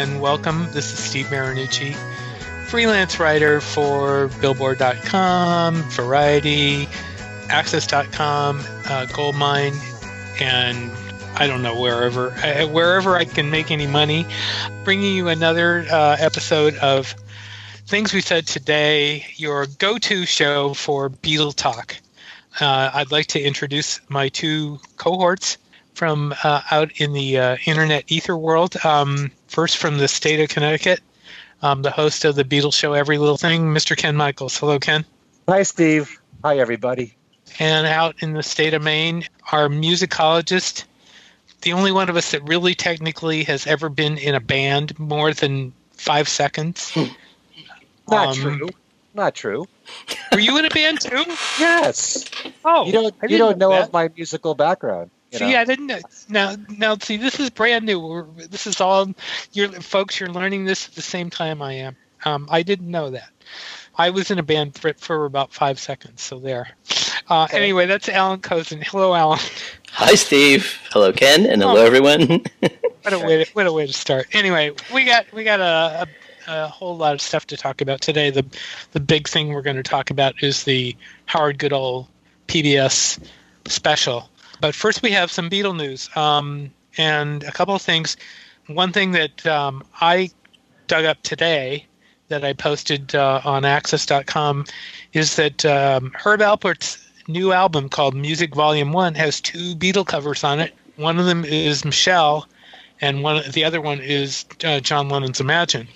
and welcome. This is Steve Marinucci, freelance writer for Billboard.com, Variety, AXS.com, uh, Goldmine, and I don't know wherever uh, wherever I can make any money. Bringing you another uh, episode of Things We Said Today, your go-to show for Beatle talk. Uh, I'd like to introduce my two cohorts from uh, out in the uh, internet ether world. Um, first, from the state of Connecticut, um, the host of the Beatles show Every Little Thing, Mr. Ken Michaels. Hello, Ken. Hi, Steve. Hi, everybody. And out in the state of Maine, our musicologist, the only one of us that really technically has ever been in a band more than five seconds. Not Um, true. Not true. Were you in a band too? Yes. Oh, you don't. You don't know that. of my musical background. You See, know? I didn't know. Now, now, see, this is brand new. We're, this is all, you're, folks, you're learning this at the same time I am. Um, I didn't know that. I was in a band for, for about five seconds, so there. Uh, Okay. Anyway, that's Alan Kozinn. Hello, Alan. Hi, Steve. Hello, Ken, and hello, Oh. everyone. What a way! To, what a way to start. Anyway, we got we got a, a, a whole lot of stuff to talk about today. The the big thing we're going to talk about is the Howard Goodall PBS special. But first, we have some Beatle news um, and a couple of things. One thing that um, I dug up today that I posted uh, on AXS.com is that um, Herb Alpert's new album called Music Volume One has two Beatle covers on it. One of them is Michelle, and one the other one is uh, John Lennon's Imagine,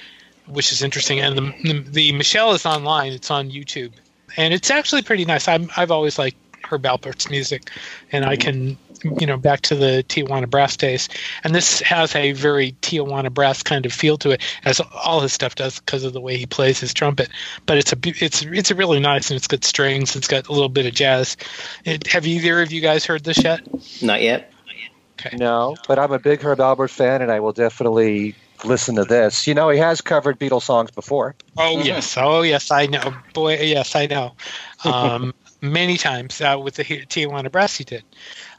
which is interesting. And the, the the Michelle is online; it's on YouTube, and it's actually pretty nice. I'm I've always liked Herb Alpert's music, and I can you know back to the Tijuana Brass days, and this has a very Tijuana Brass kind of feel to it, as all his stuff does because of the way he plays his trumpet. But it's a it's it's a really nice, and it's got strings, it's got a little bit of jazz. It, have either of you guys heard this yet? Not yet. Okay. No, but I'm a big Herb Alpert fan, and I will definitely listen to this. You know, he has covered Beatles songs before. Oh yes, oh yes, I know. Boy, yes, I know. Um, many times uh, with the Tijuana Brass, he did.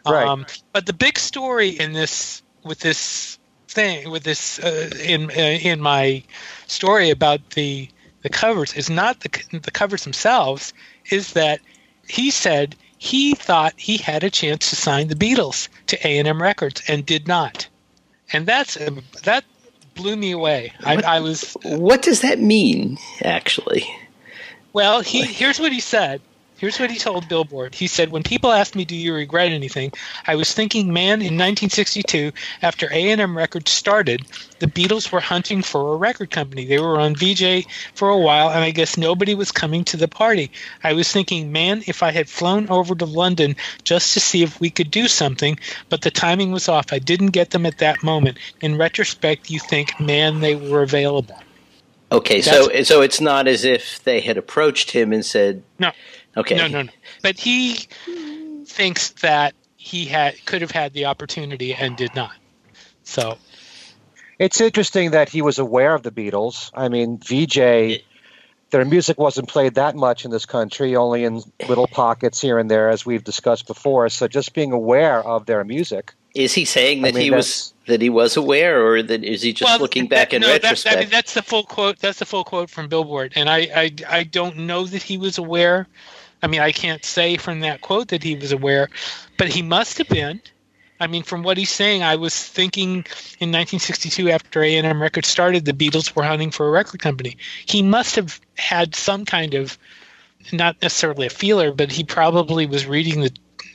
Right. Um, but the big story in this, with this thing, with this uh, in uh, in my story about the the covers is not the the covers themselves. Is that he said he thought he had a chance to sign the Beatles to A and M Records and did not, and that's uh, that blew me away. I, I was What does that mean, actually? Well, he here's what he said. Here's what he told Billboard. He said, "When people asked me, do you regret anything? I was thinking, man, in 1962, after A&M Records started, the Beatles were hunting for a record company. They were on Vee-Jay for a while, and I guess nobody was coming to the party. I was thinking, man, if I had flown over to London just to see if we could do something, but the timing was off. I didn't get them at that moment. In retrospect, you think, man, they were available." Okay, so so it's not as if they had approached him and said, No. "Okay, No, no, no. But he thinks that he had could have had the opportunity and did not. So It's interesting that he was aware of the Beatles. I mean, Vee-Jay, their music wasn't played that much in this country, only in little pockets here and there, as we've discussed before. So just being aware of their music. Is he saying I that mean, he was that he was aware, or that is he just Well, looking that- back in no, that- retrospect? I mean, that's the full quote. That's the full quote from Billboard, and I, I, I don't know that he was aware. I mean, I can't say from that quote that he was aware, but he must have been. I mean, from what he's saying, I was thinking in 1962, after A&M Records started, the Beatles were hunting for a record company. He must have had some kind of, not necessarily a feeler, but he probably was reading the.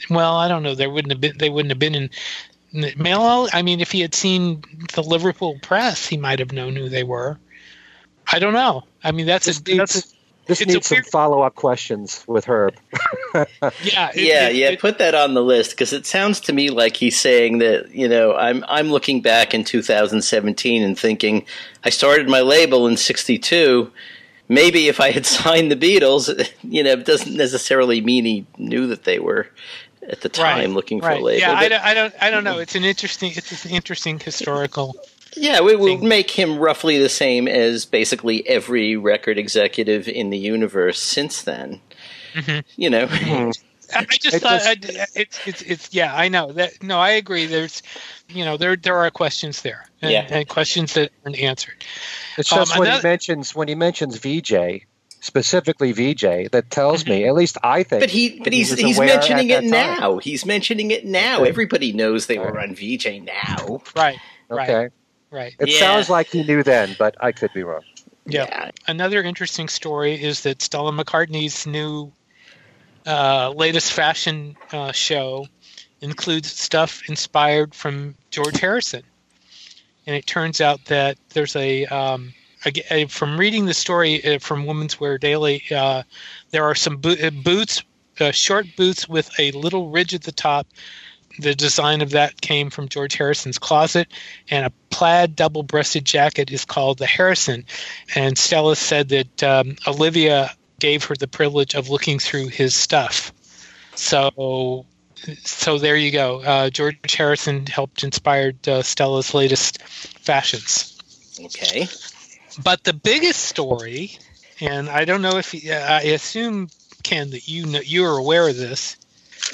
Well, I don't know. There wouldn't have been. They wouldn't have been in Mail, I mean, if he had seen the Liverpool press, he might have known who they were. I don't know. I mean, that's This a, that's this it's needs some weird- follow up questions with Herb. yeah, it- yeah, it- yeah. it- put that on the list because it sounds to me like he's saying that you know I'm I'm looking back in 2017 and thinking I started my label in '62. Maybe if I had signed the Beatles, you know, it doesn't necessarily mean he knew that they were at the time right, looking for a label. Yeah, I don't, I don't, I don't know. It's an interesting, it's an interesting historical. Yeah, we will thing. make him roughly the same as basically every record executive in the universe since then. Mhm. You know, I just It thought just- it's it's it's yeah. I know that. No, I agree. There's, you know, there there are questions there, and, Yeah. and questions that aren't answered. It's Um, just when another- he mentions when he mentions Vee-Jay specifically Vee-Jay that tells me at least I think. But he, but he's was he's mentioning it that time. now. He's mentioning it now. Okay. Everybody knows they were on Vee-Jay now. Right. Right. Okay, Right. It Yeah. sounds like he knew then, but I could be wrong. Yeah. Another interesting story is that Stella McCartney's new uh, latest fashion uh, show includes stuff inspired from George Harrison, and it turns out that there's a um, ag- uh, from reading the story uh, from Women's Wear Daily, uh, there are some bo- uh, boots, uh, short boots with a little ridge at the top. The design of that came from George Harrison's closet, and a plaid double-breasted jacket is called the Harrison. And Stella said that um, Olivia gave her the privilege of looking through his stuff. So, so there you go. Uh, George Harrison helped inspire uh, Stella's latest fashions. Okay. But the biggest story, and I don't know if you, I assume Ken that you know you are aware of this,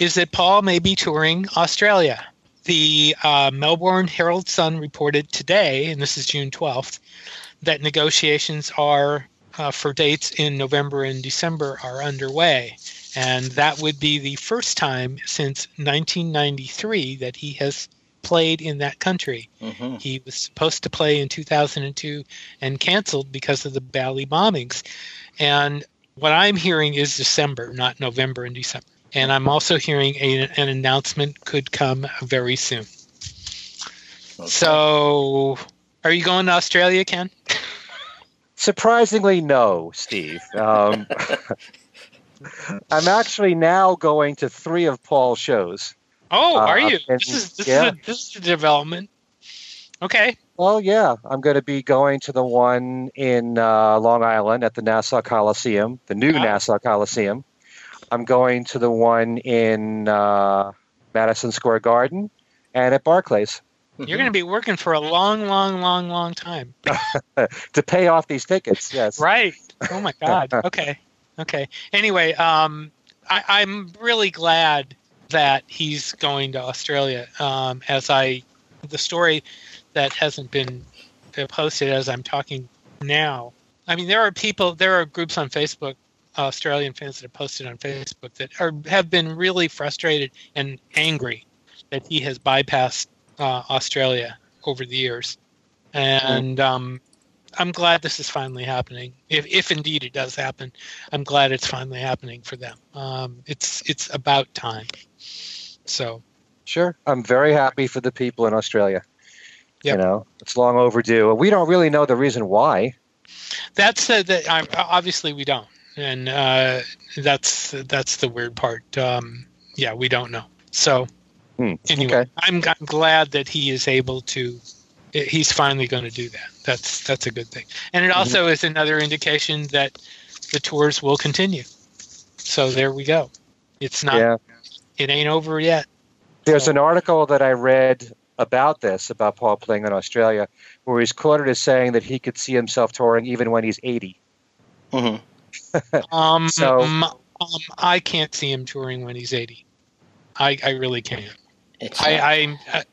is that Paul may be touring Australia. The uh, Melbourne Herald Sun reported today, and this is June 12th, that negotiations are uh, for dates in November and December are underway. And that would be the first time since 1993 that he has played in that country. hmm He was supposed to play in 2002 and canceled because of the Bali bombings. And what I'm hearing is December, not November and December. And I'm also hearing a, an announcement could come very soon. So, are you going to Australia, Ken? Surprisingly, no, Steve. Um, I'm actually now going to three of Paul's shows. Oh, Uh, are you? and- This is this yeah. is a, this is a development. Okay. Well, yeah, I'm going to be going to the one in uh, Long Island at the Nassau Coliseum, the new Ah. Nassau Coliseum. I'm going to the one in uh, Madison Square Garden and at Barclays You're going to be working for a long, long, long, long time. to pay off these tickets. Yes. Right. Oh my God. Okay. Okay. Anyway, um, I, I'm really glad that he's going to Australia. Um, as I, the story that hasn't been uh, posted as I'm talking now. I mean, there are people, there are groups on Facebook, Australian fans that have posted on Facebook that are have been really frustrated and angry that he has bypassed uh, Australia over the years, and um, I'm glad this is finally happening. If, if indeed it does happen, I'm glad it's finally happening for them. Um, it's it's about time. So Sure. I'm very happy for the people in Australia. Yep. You know, it's long overdue. We don't really know the reason why. that's uh, that. Obviously, we don't, and uh, that's that's the weird part. Um, yeah, we don't know. So Hmm, anyway, okay. I'm I'm glad that he is able to. He's finally going to do that. That's that's a good thing, and it also is another indication that the tours will continue. So there we go. It's not. yeah. It ain't over yet. There's So- an article that I read about this, about Paul playing in Australia, where he's quoted as saying that he could see himself touring even when he's 80. hmm Um, So- um, um, I can't see him touring when he's 80. I, I really can't. It's, not, I, I, I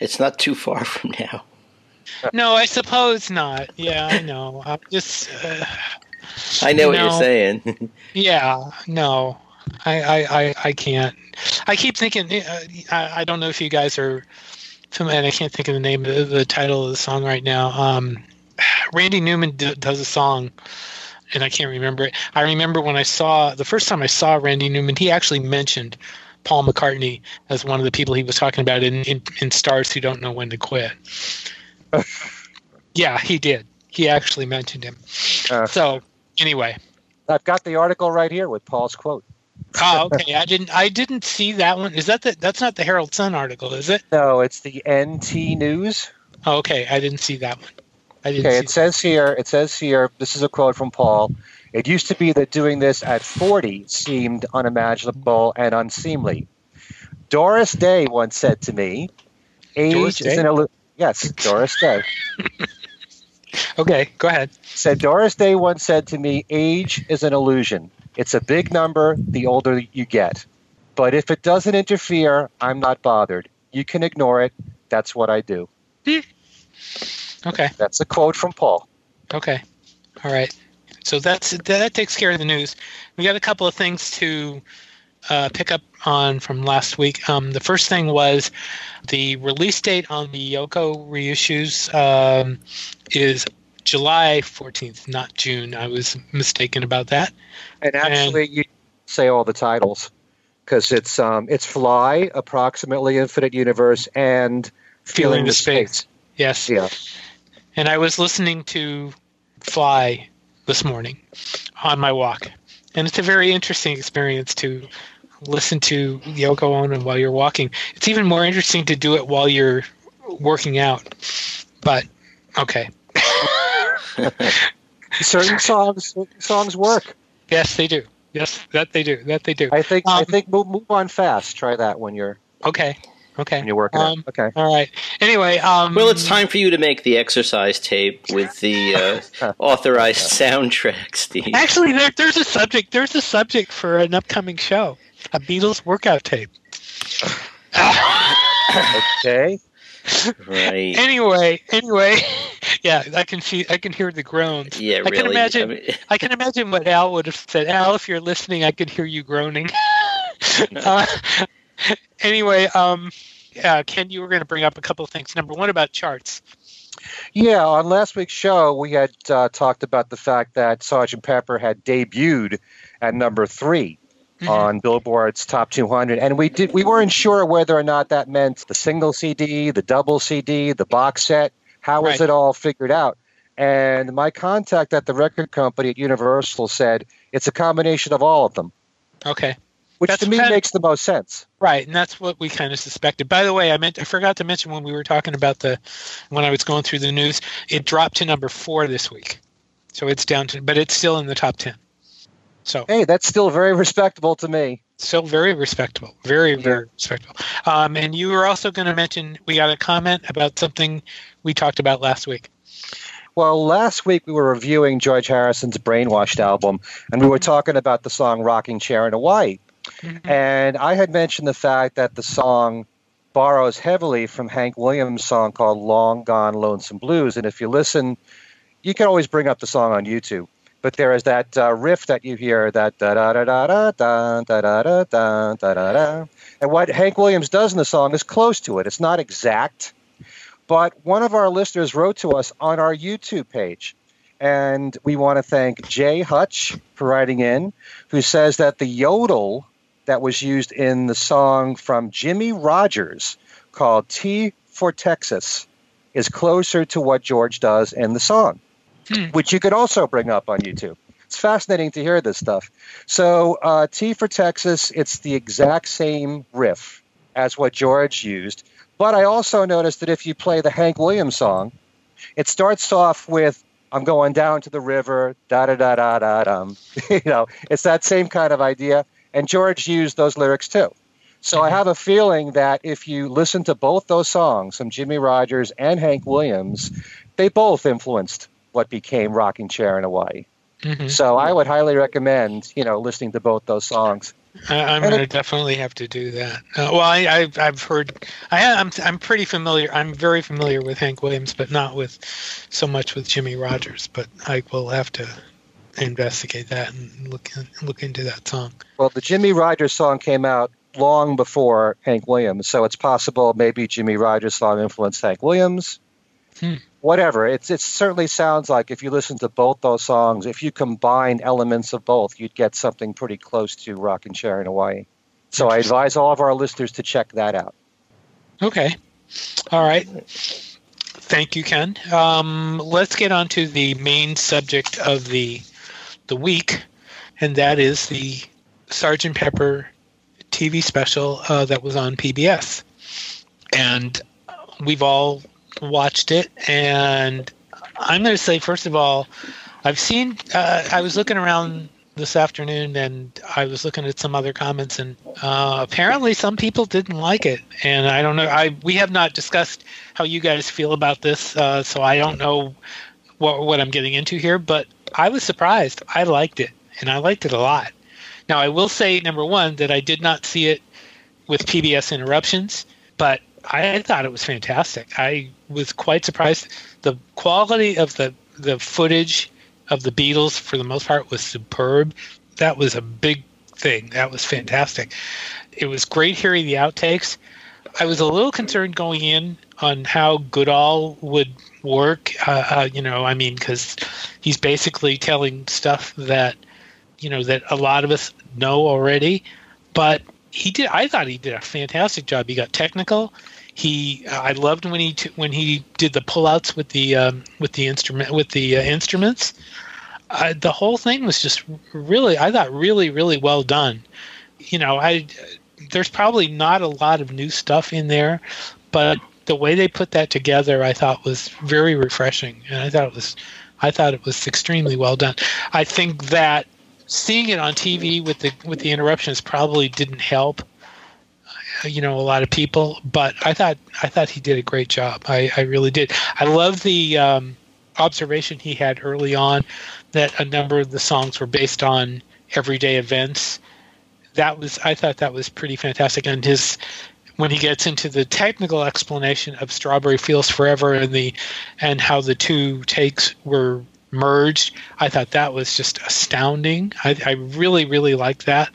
it's not too far from now. no, I suppose not. Yeah, I know. I'm just, uh, I know what No. you're saying. yeah, no, I, I, I, I can't. I keep thinking. Uh, I, I don't know if you guys are familiar. and I can't think of the name of the, the title of the song right now. Um, Randy Newman d- does a song, and I can't remember it. I remember when I saw the first time I saw Randy Newman, he actually mentioned Paul McCartney as one of the people he was talking about in, in, in Stars Who Don't Know When to Quit. yeah, he did. He actually mentioned him. Uh, So anyway, I've got the article right here with Paul's quote. oh okay. I didn't I didn't see that one. Is that the that's not the Herald Sun article, is it? No, it's the NT News. Oh, okay. I didn't see that one. Okay, it says here, it says here, this is a quote from Paul. It used to be that doing this at 40 seemed unimaginable and unseemly. Doris Day once said to me, age is an illusion. Yes, Doris Day. Okay, go ahead. said Doris Day once said to me, age is an illusion. It's a big number the older you get. But if it doesn't interfere, I'm not bothered. You can ignore it. That's what I do. Okay. That's a quote from Paul. Okay. All right. So that's that takes care of the news. We got a couple of things to uh, pick up on from last week. Um, the first thing was the release date on the Yoko reissues um, is July 14th, not June. I was mistaken about that. And actually, and, you say all the titles because it's um, it's Fly, Approximately Infinite Universe, and Feeling, Feeling the Space. space. Yes. Yeah. And I was listening to Fly this morning on my walk, and it's a very interesting experience to listen to Yoko Ono while you're walking. It's even more interesting to do it while you're working out. But okay. certain songs songs work. Yes, they do. Yes, that they do. That they do. I think um, I think move, move on fast. Try that when you're okay. Okay. When you're working. Um, okay. All right. Anyway, um, well, it's time for you to make the exercise tape with the uh, authorized soundtrack, Steve. Actually, there, there's a subject. There's a subject for an upcoming show: a Beatles workout tape. okay. Right. Anyway, anyway, yeah, I can see, I can hear the groans. Yeah, I really. can imagine. I, mean, I can imagine what Al would have said. Al, if you're listening, I can hear you groaning. uh, anyway, um, uh, Ken, you were going to bring up a couple of things. Number one about charts. Yeah, on last week's show, we had uh, talked about the fact that Sergeant Pepper had debuted at number 3 mm-hmm. on Billboard's Top 200, and we did we weren't sure whether or not that meant the single CD, the double CD, the box set. How was right. it all figured out? And my contact at the record company at Universal said it's a combination of all of them. Okay which that's to me kind of, makes the most sense. Right, and that's what we kind of suspected. By the way, I meant I forgot to mention when we were talking about the when I was going through the news, it dropped to number four this week, so it's down to, but it's still in the top ten. So hey, that's still very respectable to me. Still very respectable, very very respectable. Um, and you were also going to mention we got a comment about something we talked about last week. Well, last week we were reviewing George Harrison's Brainwashed album, and we were talking about the song Rocking Chair in Hawaii. Mm-hmm. And I had mentioned the fact that the song borrows heavily from Hank Williams' song called Long Gone Lonesome Blues. And if you listen, you can always bring up the song on YouTube. But there is that uh, riff that you hear, that da da da da da da da da da da da da da. And what Hank Williams does in the song is close to it. It's not exact, but one of our listeners wrote to us on our YouTube page and we want to thank Jay Hutch for writing in, who says that the yodel that was used in the song from Jimmie Rodgers called T for Texas is closer to what George does in the song, hmm. which you could also bring up on YouTube. It's fascinating to hear this stuff. So, uh, T for Texas, it's the exact same riff as what George used. But I also noticed that if you play the Hank Williams song, it starts off with I'm going down to the river, da da da da da dum. you know, it's that same kind of idea. And George used those lyrics too. So mm-hmm. I have a feeling that if you listen to both those songs from Jimmie Rodgers and Hank Williams, they both influenced what became Rocking Chair in Hawaii. Mm-hmm. So I would highly recommend, you know, listening to both those songs. I, am going to definitely have to do that. Uh, well, I, I, have heard, I, am I'm, I'm pretty familiar. I'm very familiar with Hank Williams, but not with so much with Jimmie Rodgers. But I will have to investigate that and look look into that song. Well, the Jimmie Rodgers song came out long before Hank Williams, so it's possible maybe Jimmie Rodgers song influenced Hank Williams. Hmm. Whatever, it's it certainly sounds like if you listen to both those songs, if you combine elements of both, you'd get something pretty close to Rockin' Chair in Hawaii. So I advise all of our listeners to check that out. Okay, all right. Thank you, Ken. Um, let's get on to the main subject of the the week, and that is the Sergeant Pepper TV special uh, that was on PBS. And we've all watched it, and I'm going to say, first of all, I've seen, uh, I was looking around this afternoon and I was looking at some other comments, and uh, apparently some people didn't like it. And I don't know, I we have not discussed how you guys feel about this, uh, so I don't know what, what I'm getting into here, but I was surprised. I liked it, and I liked it a lot. Now, I will say, number one, that I did not see it with PBS interruptions, but I thought it was fantastic. I was quite surprised. The quality of the, the footage of the Beatles, for the most part, was superb. That was a big thing. That was fantastic. It was great hearing the outtakes. I was a little concerned going in on how Goodall would work. Uh, uh, you know, I mean, because he's basically telling stuff that you know that a lot of us know already. But he did. I thought he did a fantastic job. He got technical. He, I loved when he t- when he did the pullouts with the um, with the instrument with the uh, instruments. The whole thing was just really, I thought, really, really well done. You know, I there's probably not a lot of new stuff in there, but the way they put that together, I thought was very refreshing, and I thought it was, I thought it was extremely well done. I think that seeing it on TV with the with the interruptions probably didn't help. uh, You know, a lot of people, but I thought I thought he did a great job. I, I really did. I love the um, observation he had early on that a number of the songs were based on everyday events. That was I thought that was pretty fantastic, and his when he gets into the technical explanation of Strawberry Fields Forever and the and how the two takes were merged, I thought that was just astounding. I, I really, really liked that.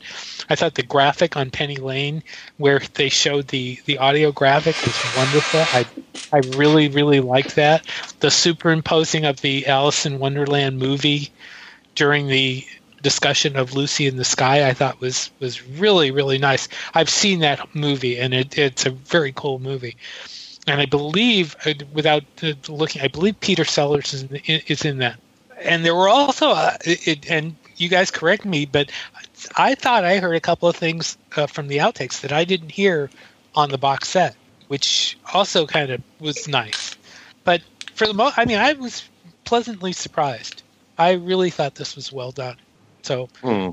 I thought the graphic on Penny Lane, where they showed the the audio graphic, was wonderful. I I really, really liked that. The superimposing of the Alice in Wonderland movie during the discussion of Lucy in the Sky, I thought was was really, really nice. I've seen that movie, and it, it's a very cool movie. And I believe, uh, without uh, looking, I believe Peter Sellers is in, is in that. And there were also, uh, it, and you guys correct me, but I thought I heard a couple of things uh, from the outtakes that I didn't hear on the box set, which also kind of was nice. But for the most, I mean, I was pleasantly surprised. I really thought this was well done. So, Hmm.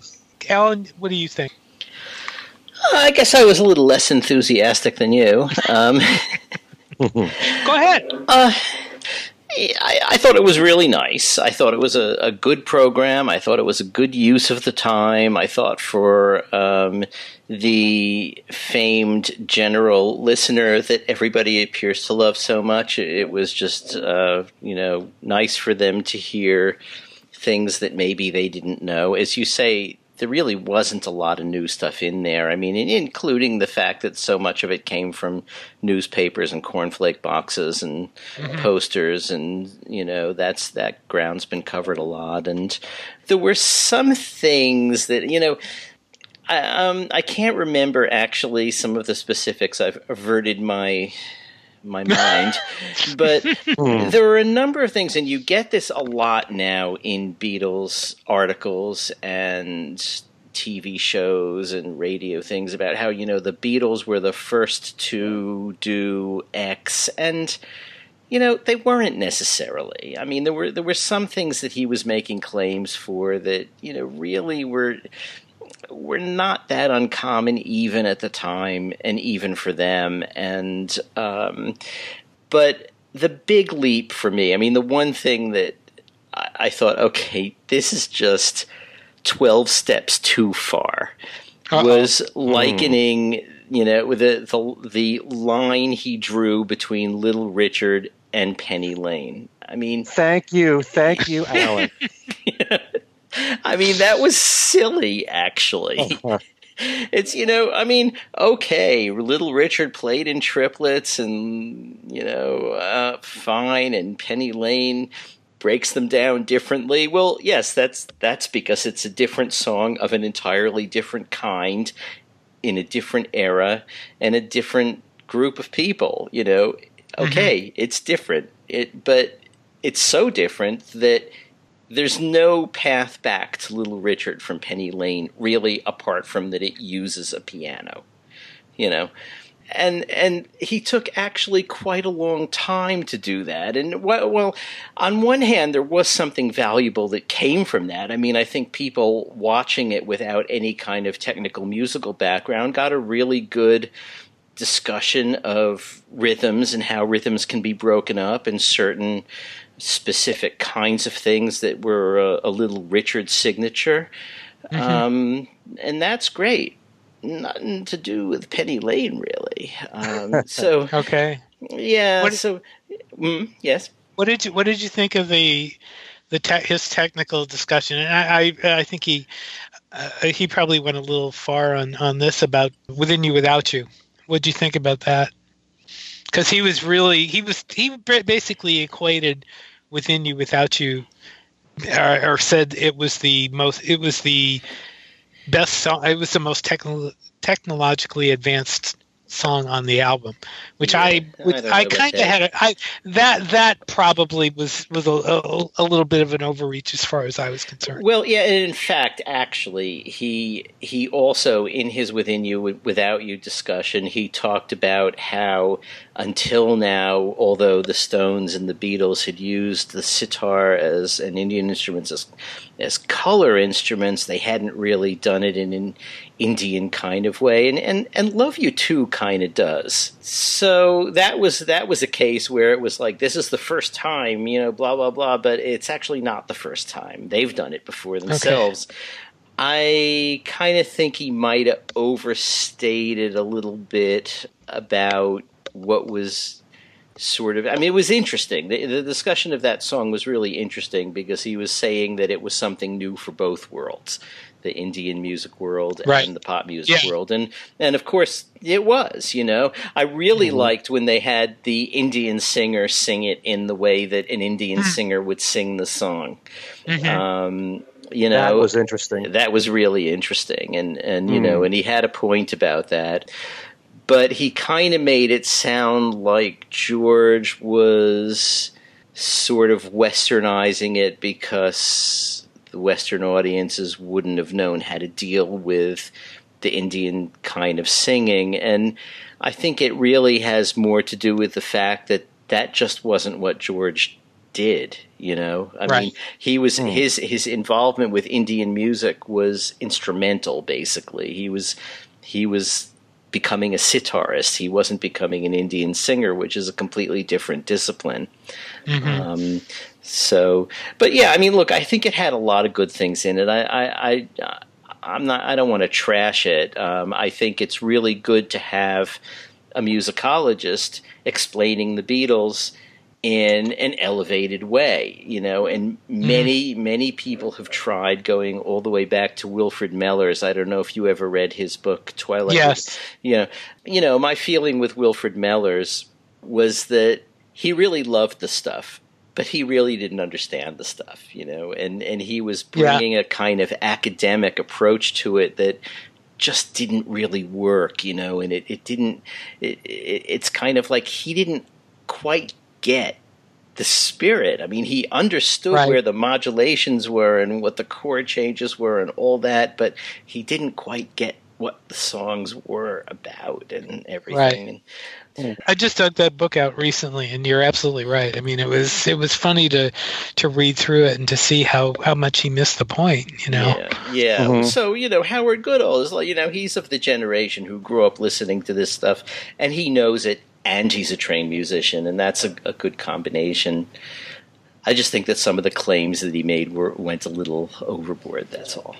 Alan, what do you think? I guess I was a little less enthusiastic than you. Um, Go ahead. uh, I, I thought it was really nice. I thought it was a, a good program. I thought it was a good use of the time. I thought for um, the famed general listener that everybody appears to love so much, it was just uh, you know nice for them to hear things that maybe they didn't know. As you say, there really wasn't a lot of new stuff in there. I mean, including the fact that so much of it came from newspapers and cornflake boxes and posters, and you know that's that ground's been covered a lot. And there were some things that you know. I, um, I can't remember actually some of the specifics. I've averted my my mind, but hmm. there were a number of things, and you get this a lot now in Beatles articles and TV shows and radio things about how you know the Beatles were the first to do X, and you know they weren't necessarily. I mean, there were there were some things that he was making claims for that you know really were were not that uncommon even at the time and even for them and um, but the big leap for me i mean the one thing that I, I thought okay this is just 12 steps too far Uh-oh. was likening you know with the, the the line he drew between little richard and penny lane i mean Thank you, thank you, Alan. I mean, that was silly, actually. it's, you know, I mean, okay, little Richard played in triplets and, you know, uh, fine, and Penny Lane breaks them down differently. Well, yes, that's that's because it's a different song of an entirely different kind in a different era and a different group of people, you know. Okay, it's different. It but it's so different that there's no path back to Little Richard from Penny Lane, really, apart from that it uses a piano, you know. And and he took actually quite a long time to do that. And well, well, on one hand, there was something valuable that came from that. I mean, I think people watching it without any kind of technical musical background got a really good discussion of rhythms and how rhythms can be broken up and certain specific kinds of things that were a, a little Richard signature. mm-hmm. um, and that's great. Nothing to do with Penny Lane, really. Um, so okay, yeah. What, so mm, yes. What did you What did you think of the the te- his technical discussion? And I I, I think he uh, he probably went a little far on on this about within you without you. What did you think about that? Because he was really he was he basically equated within you without you, or, or said it was the most it was the best song. It was the most technical technologically advanced song on the album, which yeah, I which I, I kind of had a, I that that probably was was a, a, a, little bit of an overreach as far as I was concerned. Well, yeah, and in fact, actually, he he also in his "Within You, Without You" discussion, he talked about how until now, although the Stones and the Beatles had used the sitar as an Indian instruments as as color instruments, they hadn't really done it in an Indian kind of way, and and and Love You Too kind of does. So that was that was a case where it was like this is the first time, you know, blah blah blah, but it's actually not the first time. They've done it before themselves. Okay. I kind of think he might have overstated a little bit about what was sort of. I mean, it was interesting. The, the, discussion of that song was really interesting because he was saying that it was something new for both worlds. The Indian music world right. and the pop music yeah. world, and and of course it was. You know, I really mm-hmm. liked when they had the Indian singer sing it in the way that an Indian mm-hmm. singer would sing the song. Mm-hmm. Um, you know that was interesting that was really interesting and and you mm. know and he had a point about that but he kind of made it sound like George was sort of westernizing it because the Western audiences wouldn't have known how to deal with the Indian kind of singing. And I think it really has more to do with the fact that that just wasn't what George did you know i right. mean he was mm. his his involvement with indian music was instrumental basically he was he was becoming a sitarist. He wasn't becoming an Indian singer, which is a completely different discipline. Mm-hmm. Um, so, but yeah, I mean, look, I think it had a lot of good things in it. I, I, I I'm not. I don't want to trash it. Um, I think it's really good to have a musicologist explaining the Beatles in an elevated way, you know, and many, mm. many people have tried going all the way back to Wilfrid Mellers. I don't know if you ever read his book, Twilight. Yes. You know, you know, my feeling with Wilfrid Mellers was that he really loved the stuff, but he really didn't understand the stuff, you know, and, and he was bringing yeah. a kind of academic approach to it that just didn't really work, you know, and it, it didn't, it, it, it's kind of like he didn't quite get the spirit. I mean, he understood right. where the modulations were and what the chord changes were and all that, but he didn't quite get what the songs were about and everything. Right. I just dug that book out recently, and you're absolutely right. I mean, it was it was funny to to read through it and to see how how much he missed the point. You know. Yeah. yeah. Mm-hmm. So you know, Howard Goodall is like you know he's of the generation who grew up listening to this stuff, and he knows it and he's a trained musician, and that's a, a good combination. I just think that some of the claims that he made were went a little overboard. That's all.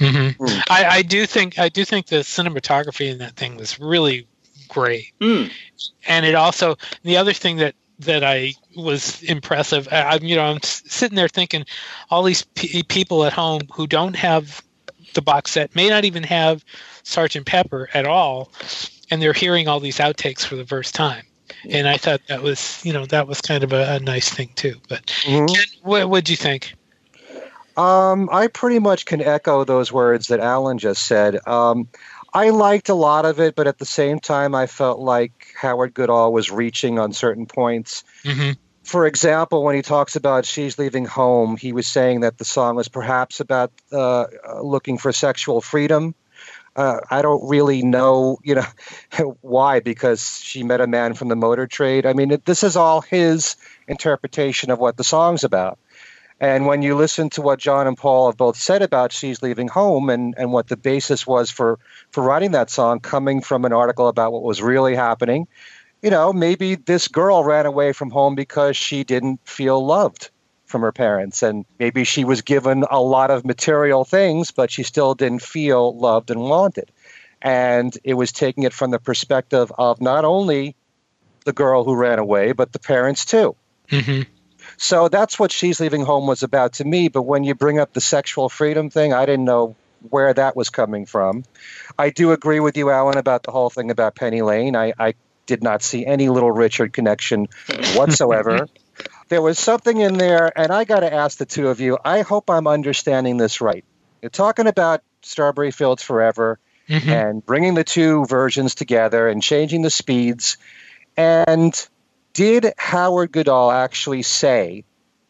Mm-hmm. Mm. I, I, do think I do think the cinematography in that thing was really great, mm. and it also the other thing that that I was impressive. I, am you know, I'm sitting there thinking, all these p- people at home who don't have the box set may not even have Sergeant Pepper at all, and they're hearing all these outtakes for the first time. And I thought that was, you know, that was kind of a, a nice thing too. But mm-hmm. Ken, what would you think? Um, I pretty much can echo those words that Alan just said. Um, I liked a lot of it, but at the same time, I felt like Howard Goodall was reaching on certain points. Mm-hmm. For example, when he talks about She's Leaving Home, he was saying that the song was perhaps about uh, looking for sexual freedom. Uh, I don't really know, you know, why because she met a man from the motor trade. I mean, it, this is all his interpretation of what the song's about. And when you listen to what John and Paul have both said about She's Leaving Home and, and what the basis was for, for writing that song, coming from an article about what was really happening, you know, maybe this girl ran away from home because she didn't feel loved from her parents. And maybe she was given a lot of material things, but she still didn't feel loved and wanted. And it was taking it from the perspective of not only the girl who ran away, but the parents too. Mm-hmm. So that's what She's Leaving Home was about to me. But when you bring up the sexual freedom thing, I didn't know where that was coming from. I do agree with you, Alan, about the whole thing about Penny Lane. I, I did not see any Little Richard connection whatsoever. there was something in there, and I got to ask the two of you. I hope I'm understanding this right. You're talking about Strawberry Fields Forever Mm-hmm. and bringing the two versions together and changing the speeds. And did Howard Goodall actually say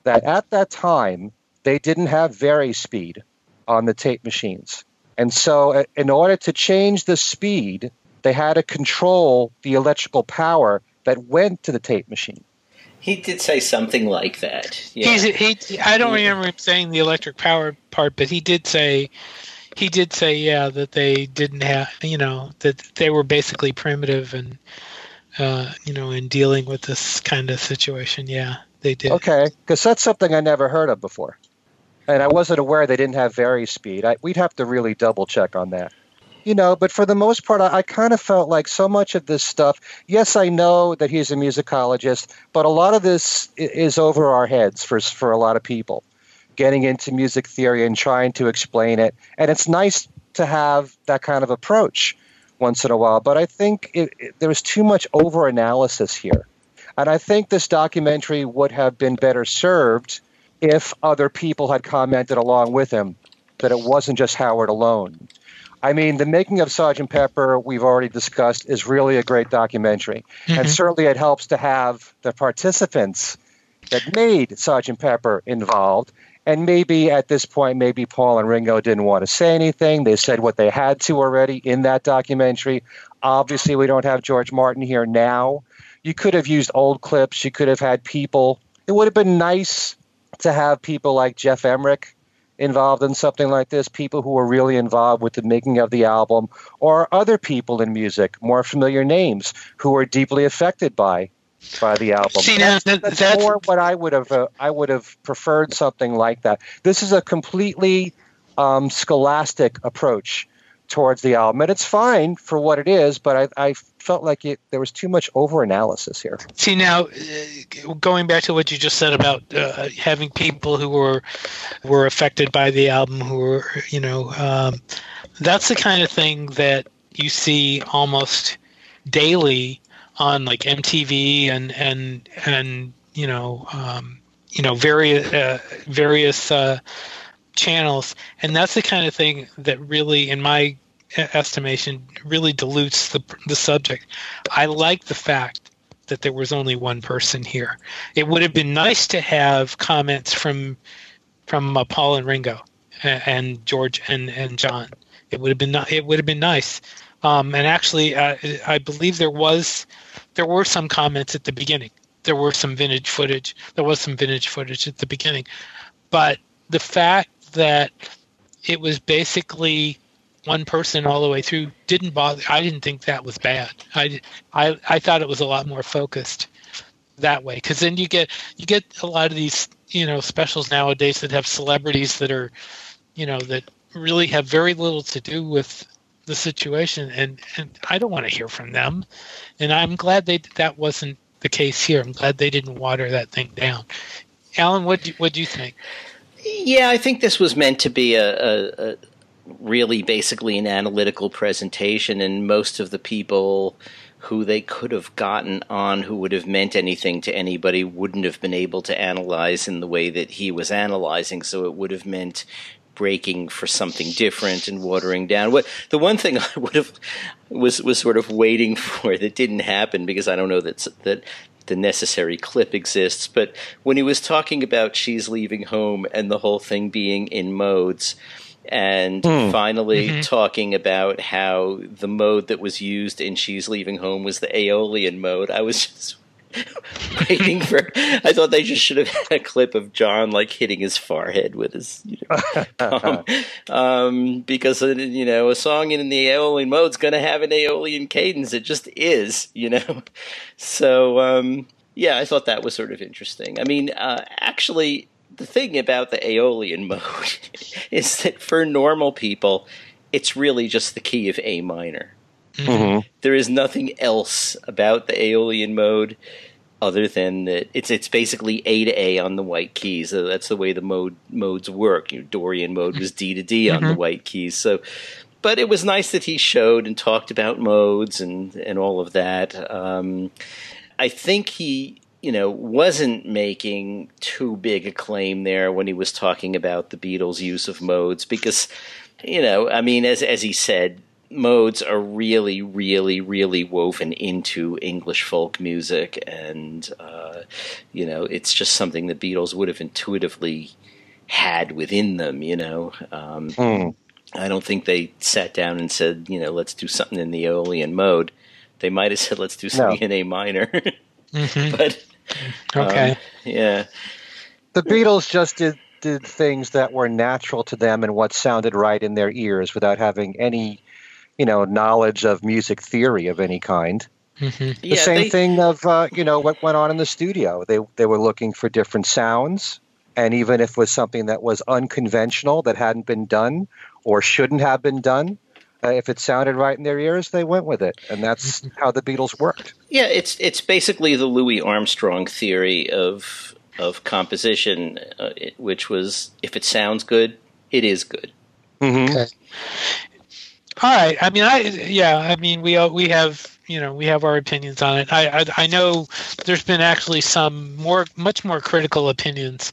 that at that time they didn't have vari speed on the tape machines? And so, uh, in order to change the speed, they had to control the electrical power that went to the tape machine. He did say something like that. Yeah. He, I don't remember him saying the electric power part, but he did say, he did say, yeah, that they didn't have, you know, that they were basically primitive and, uh, you know, in dealing with this kind of situation. Yeah, they did. Okay, because that's something I never heard of before. And I wasn't aware they didn't have vari speed. I, we'd have to really double check on that. You know, but for the most part, I, I kind of felt like so much of this stuff. Yes, I know that he's a musicologist, but a lot of this is over our heads for for a lot of people, getting into music theory and trying to explain it. And it's nice to have that kind of approach once in a while. But I think it, it, there was too much over analysis here, and I think this documentary would have been better served if other people had commented along with him that it wasn't just Howard alone. I mean, the making of Sergeant Pepper, we've already discussed, is really a great documentary. And Mhm. certainly it helps to have the participants that made Sergeant Pepper involved. And maybe at this point, maybe Paul and Ringo didn't want to say anything. They said what they had to already in that documentary. Obviously, we don't have George Martin here now. You could have used old clips. You could have had people. It would have been nice to have people like Geoff Emerick involved in something like this, people who were really involved with the making of the album, or other people in music, more familiar names who were deeply affected by by the album. See, now, that- That's that's- more what I would have. Uh, I would have preferred something like that. This is a completely um, scholastic approach towards the album, and it's fine for what it is. But I, I felt like it, there was too much over analysis here. See now, uh, going back to what you just said about uh, having people who were were affected by the album, who were you know, um, that's the kind of thing that you see almost daily on like MTV and and and you know, um, you know, various uh, various uh, channels, and that's the kind of thing that really, in my estimation, really dilutes the the subject. I like the fact that there was only one person here. It would have been nice to have comments from from uh, Paul and Ringo and, and George and, and John. It would have been it would have been nice. Um, and actually, uh, I believe there was there were some comments at the beginning. There were some vintage footage. There was some vintage footage at the beginning, but the fact that it was basically one person all the way through didn't bother. I didn't think that was bad. I, I, I thought it was a lot more focused that way because then you get you get a lot of these you know specials nowadays that have celebrities that are you know that really have very little to do with the situation and and I don't want to hear from them. And I'm glad they that wasn't the case here. I'm glad they didn't water that thing down. Alan what do, what do you think? Yeah, I think this was meant to be a, a, a really basically an analytical presentation, and most of the people who they could have gotten on who would have meant anything to anybody wouldn't have been able to analyze in the way that he was analyzing. So it would have meant breaking for something different and watering down. What the one thing I would have was was sort of waiting for that didn't happen because I don't know that that the necessary clip exists. But when he was talking about she's leaving home and the whole thing being in modes, and hmm. mm-hmm. finally talking about how the mode that was used in she's leaving home was the Aeolian mode, I was just waiting for. I thought they just should have had a clip of John like hitting his forehead with his you know, palm, um, because uh, you know a song in the Aeolian mode is going to have an Aeolian cadence. It just is, you know. So um, yeah, I thought that was sort of interesting. I mean, uh, actually, the thing about the Aeolian mode is that for normal people, it's really just the key of A minor. Mm-hmm. There is nothing else about the Aeolian mode other than that it's it's basically A to A on the white keys. So that's the way the mode modes work. Your Dorian mode was D to D on the white keys. So, but it was nice that he showed and talked about modes and and all of that. Um, I think he you know wasn't making too big a claim there when he was talking about the Beatles' use of modes because you know I mean as as he said modes are really, really, really woven into English folk music, and uh, you know, it's just something the Beatles would have intuitively had within them. You know, um, Mm. I don't think they sat down and said, you know, let's do something in the Aeolian mode. They might have said, let's do something in A minor, Mhm. but Okay. um, yeah, The Beatles just did did things that were natural to them and what sounded right in their ears without having any, you know, knowledge of music theory of any kind. Mhm. The yeah. same they- thing of uh, you know what went on in the studio. They they were looking for different sounds, and even if it was something that was unconventional that hadn't been done or shouldn't have been done, uh, if it sounded right in their ears, they went with it, and that's how the Beatles worked. Yeah, it's it's basically the Louis Armstrong theory of of composition, uh, it, which was if it sounds good, it is good. Mm-hmm. Okay. All right. I mean, I yeah. I mean, we we have you know we have our opinions on it. I, I I know there's been actually some more much more critical opinions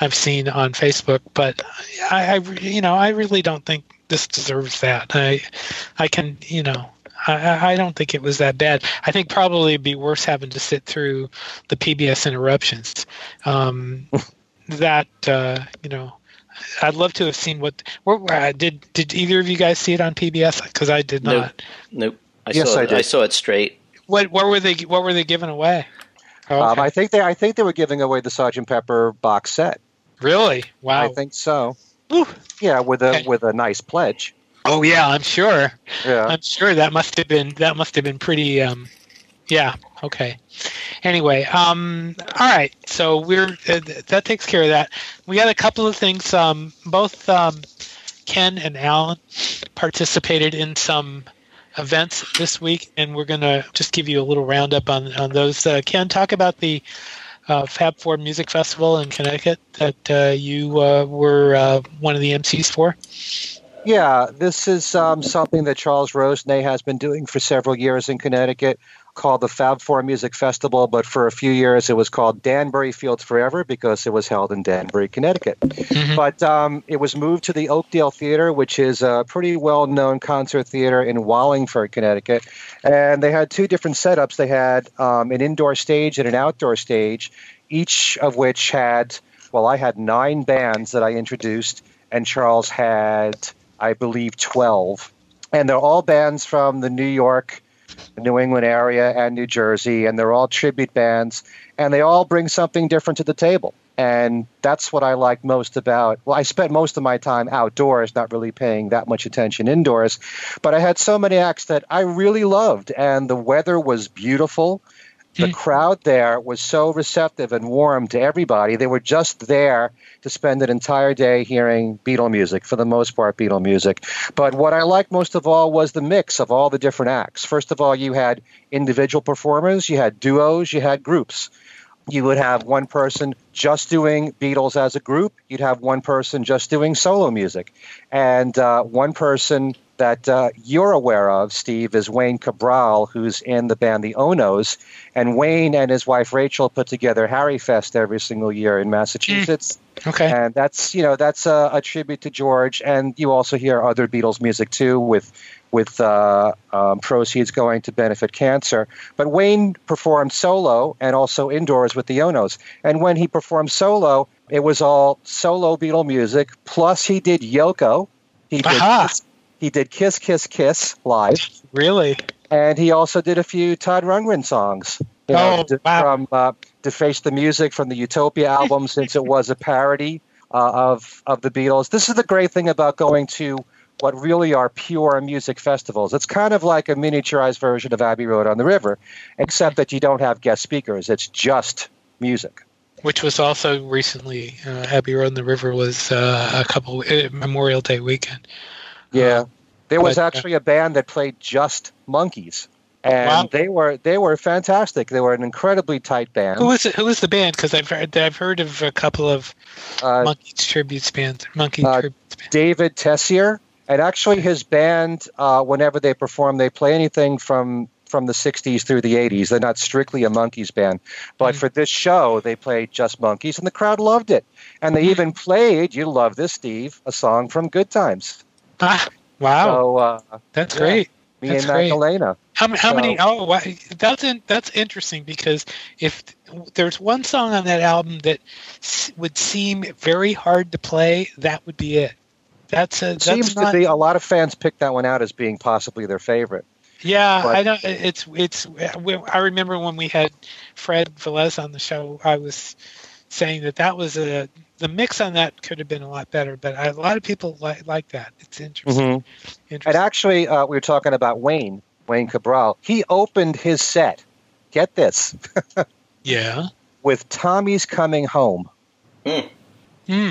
I've seen on Facebook, but I, I you know I really don't think this deserves that. I I can you know. I, I don't think it was that bad. I think probably it'd be worse having to sit through the PBS interruptions. Um, that uh, you know, I'd love to have seen what. Where, where, did did either of you guys see it on PBS? Because I did Nope. not. Nope, I Yes, saw I it, did. I saw it straight. What what were they what were they giving away? Oh, Um. I think they I think they were giving away the Sergeant Pepper box set. really? Wow. I think so. Whew. Yeah, with a Okay. with a nice pledge. Oh yeah, I'm sure. Yeah. I'm sure that must have been that must have been pretty. Um, yeah. Okay. Anyway, um, all right. So we're uh, that takes care of that. We got a couple of things. Um, both um, Ken and Alan participated in some events this week, and we're gonna just give you a little roundup on on those. Uh, Ken, talk about the uh, Fab Four Music Festival in Connecticut that uh, you uh, were uh, one of the MCs for. Yeah, this is um, something that Charles Rosenay has been doing for several years in Connecticut, called the Fab Four Music Festival. But for a few years, it was called Danbury Fields Forever because it was held in Danbury, Connecticut. Mhm. But um, it was moved to the Oakdale Theater, which is a pretty well-known concert theater in Wallingford, Connecticut. And they had two different setups. They had um, an indoor stage and an outdoor stage, each of which had, well, I had nine bands that I introduced, and Charles had, I believe, 12. And they're all bands from the New York, New England area, and New Jersey, and they're all tribute bands, and they all bring something different to the table. And that's what I like most about. Well, I spent most of my time outdoors, not really paying that much attention indoors, but I had so many acts that I really loved, and the weather was beautiful. The crowd there was so receptive and warm to everybody. They were just there to spend an entire day hearing Beatle music, for the most part, Beatle music. But what I liked most of all was the mix of all the different acts. First of all, you had individual performers, you had duos, you had groups. You would have one person just doing Beatles as a group, you'd have one person just doing solo music, and uh, one person that uh, you're aware of, Steve, is Wayne Cabral, who's in the band The Onos. And Wayne and his wife Rachel put together Harry Fest every single year in Massachusetts. Okay. And that's you know that's a, a tribute to George. And you also hear other Beatles music too, with with uh, um, proceeds going to benefit cancer. But Wayne performed solo and also indoors with the Onos. And when he performed solo, it was all solo Beatle music. Plus, he did Yoko. He did Aha. He did Kiss Kiss Kiss live Really? and he also did a few Todd Rundgren songs. You Oh, know, to, wow. From uh, "Deface the Music" from the Utopia album, since it was a parody uh, of of the Beatles. This is the great thing about going to what really are pure music festivals. It's kind of like a miniaturized version of Abbey Road on the River, except that you don't have guest speakers. It's just music. which was also recently uh, Abbey Road on the River was uh, a couple uh, Memorial Day weekend. Yeah, Um, there was but, uh, actually a band that played just Monkees, and Wow. they were they were fantastic. They were an incredibly tight band. Who was it? Who was the band? Because I've heard I've heard of a couple of Uh, monkey tributes bands. Monkey uh, tributes bands. David Tessier, and actually his band, uh, whenever they perform, they play anything from from the '60s through the '80s. They're not strictly a Monkees band, but Mm. for this show, they played just Monkees, and the crowd loved it. And they Mm. even played, you love this, Steve, a song from Good Times. Ah, wow, So uh, that's yeah. great. me That's and great. Magdalena. How, how many? Oh, wow, that's in, that's interesting because if there's one song on that album that would seem very hard to play, that would be it. That's a It that's seems not, to be a lot of fans picked that one out as being possibly their favorite. Yeah, But- I know it's it's. I remember when we had Fred Velez on the show, I was saying that that was a the mix on that could have been a lot better, but a lot of people like like that. It's interesting. And interesting. actually, uh, we were talking about Wayne, Wayne Cabral. He opened his set, get this, yeah. with Tommy's Coming Home, Hmm.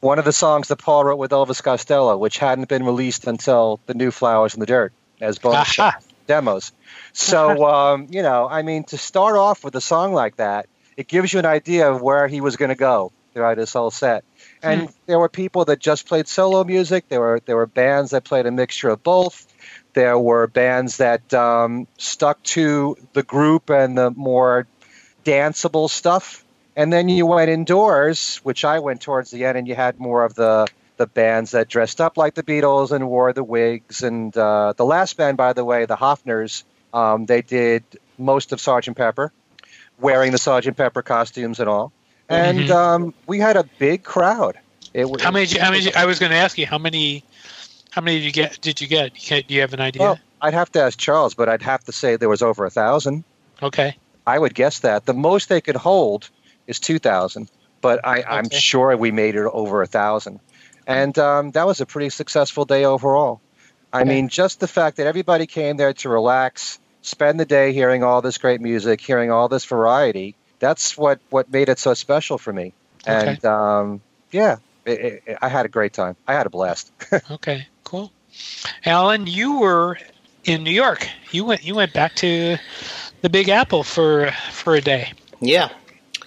one of the songs that Paul wrote with Elvis Costello, which hadn't been released until The New Flowers in the Dirt as bonus demos. So, um, you know, I mean, to start off with a song like that, it gives you an idea of where he was going to go throughout his whole set. And there were people that just played solo music. There were there were bands that played a mixture of both. There were bands that um, stuck to the group and the more danceable stuff. And then you went indoors, which I went towards the end, and you had more of the the bands that dressed up like the Beatles and wore the wigs. And uh, the last band, by the way, the Hoffners, um, they did most of Sergeant Pepper, wearing the Sergeant Pepper costumes and all. And Mhm. um, we had a big crowd. It was How many? you- How many? I was going to ask you how many. How many did you get? Did you get? Do you have an idea? Well, I'd have to ask Charles, but I'd have to say there was over a thousand. okay. I would guess that the most they could hold is two thousand, but I, I'm Okay. sure we made it over a thousand, and um, that was a pretty successful day overall. I Okay. mean, just the fact that everybody came there to relax, spend the day hearing all this great music, hearing all this variety. That's what what made it so special for me. Okay. And um, yeah, it, it, I had a great time. I had a blast. Okay. Cool. Alan, you were in New York. You went. You went back to the Big Apple for for a day. Yeah.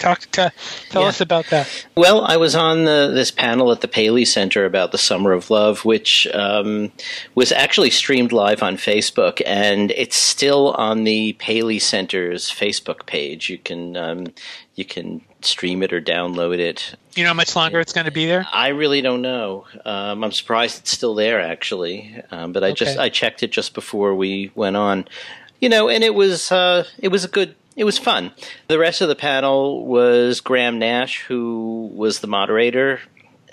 Talk to tell Yeah. us about that. Well, I was on the, this panel at the Paley Center about the Summer of Love, which um, was actually streamed live on Facebook, and it's still on the Paley Center's Facebook page. You can um, you can stream it or download it. You know how much longer it's going to be there? I really don't know. Um, I'm surprised it's still there, actually. Um, but I just I checked it just before we went on. You know, and it was uh, it was a good. It was fun. The rest of the panel was Graham Nash, who was the moderator,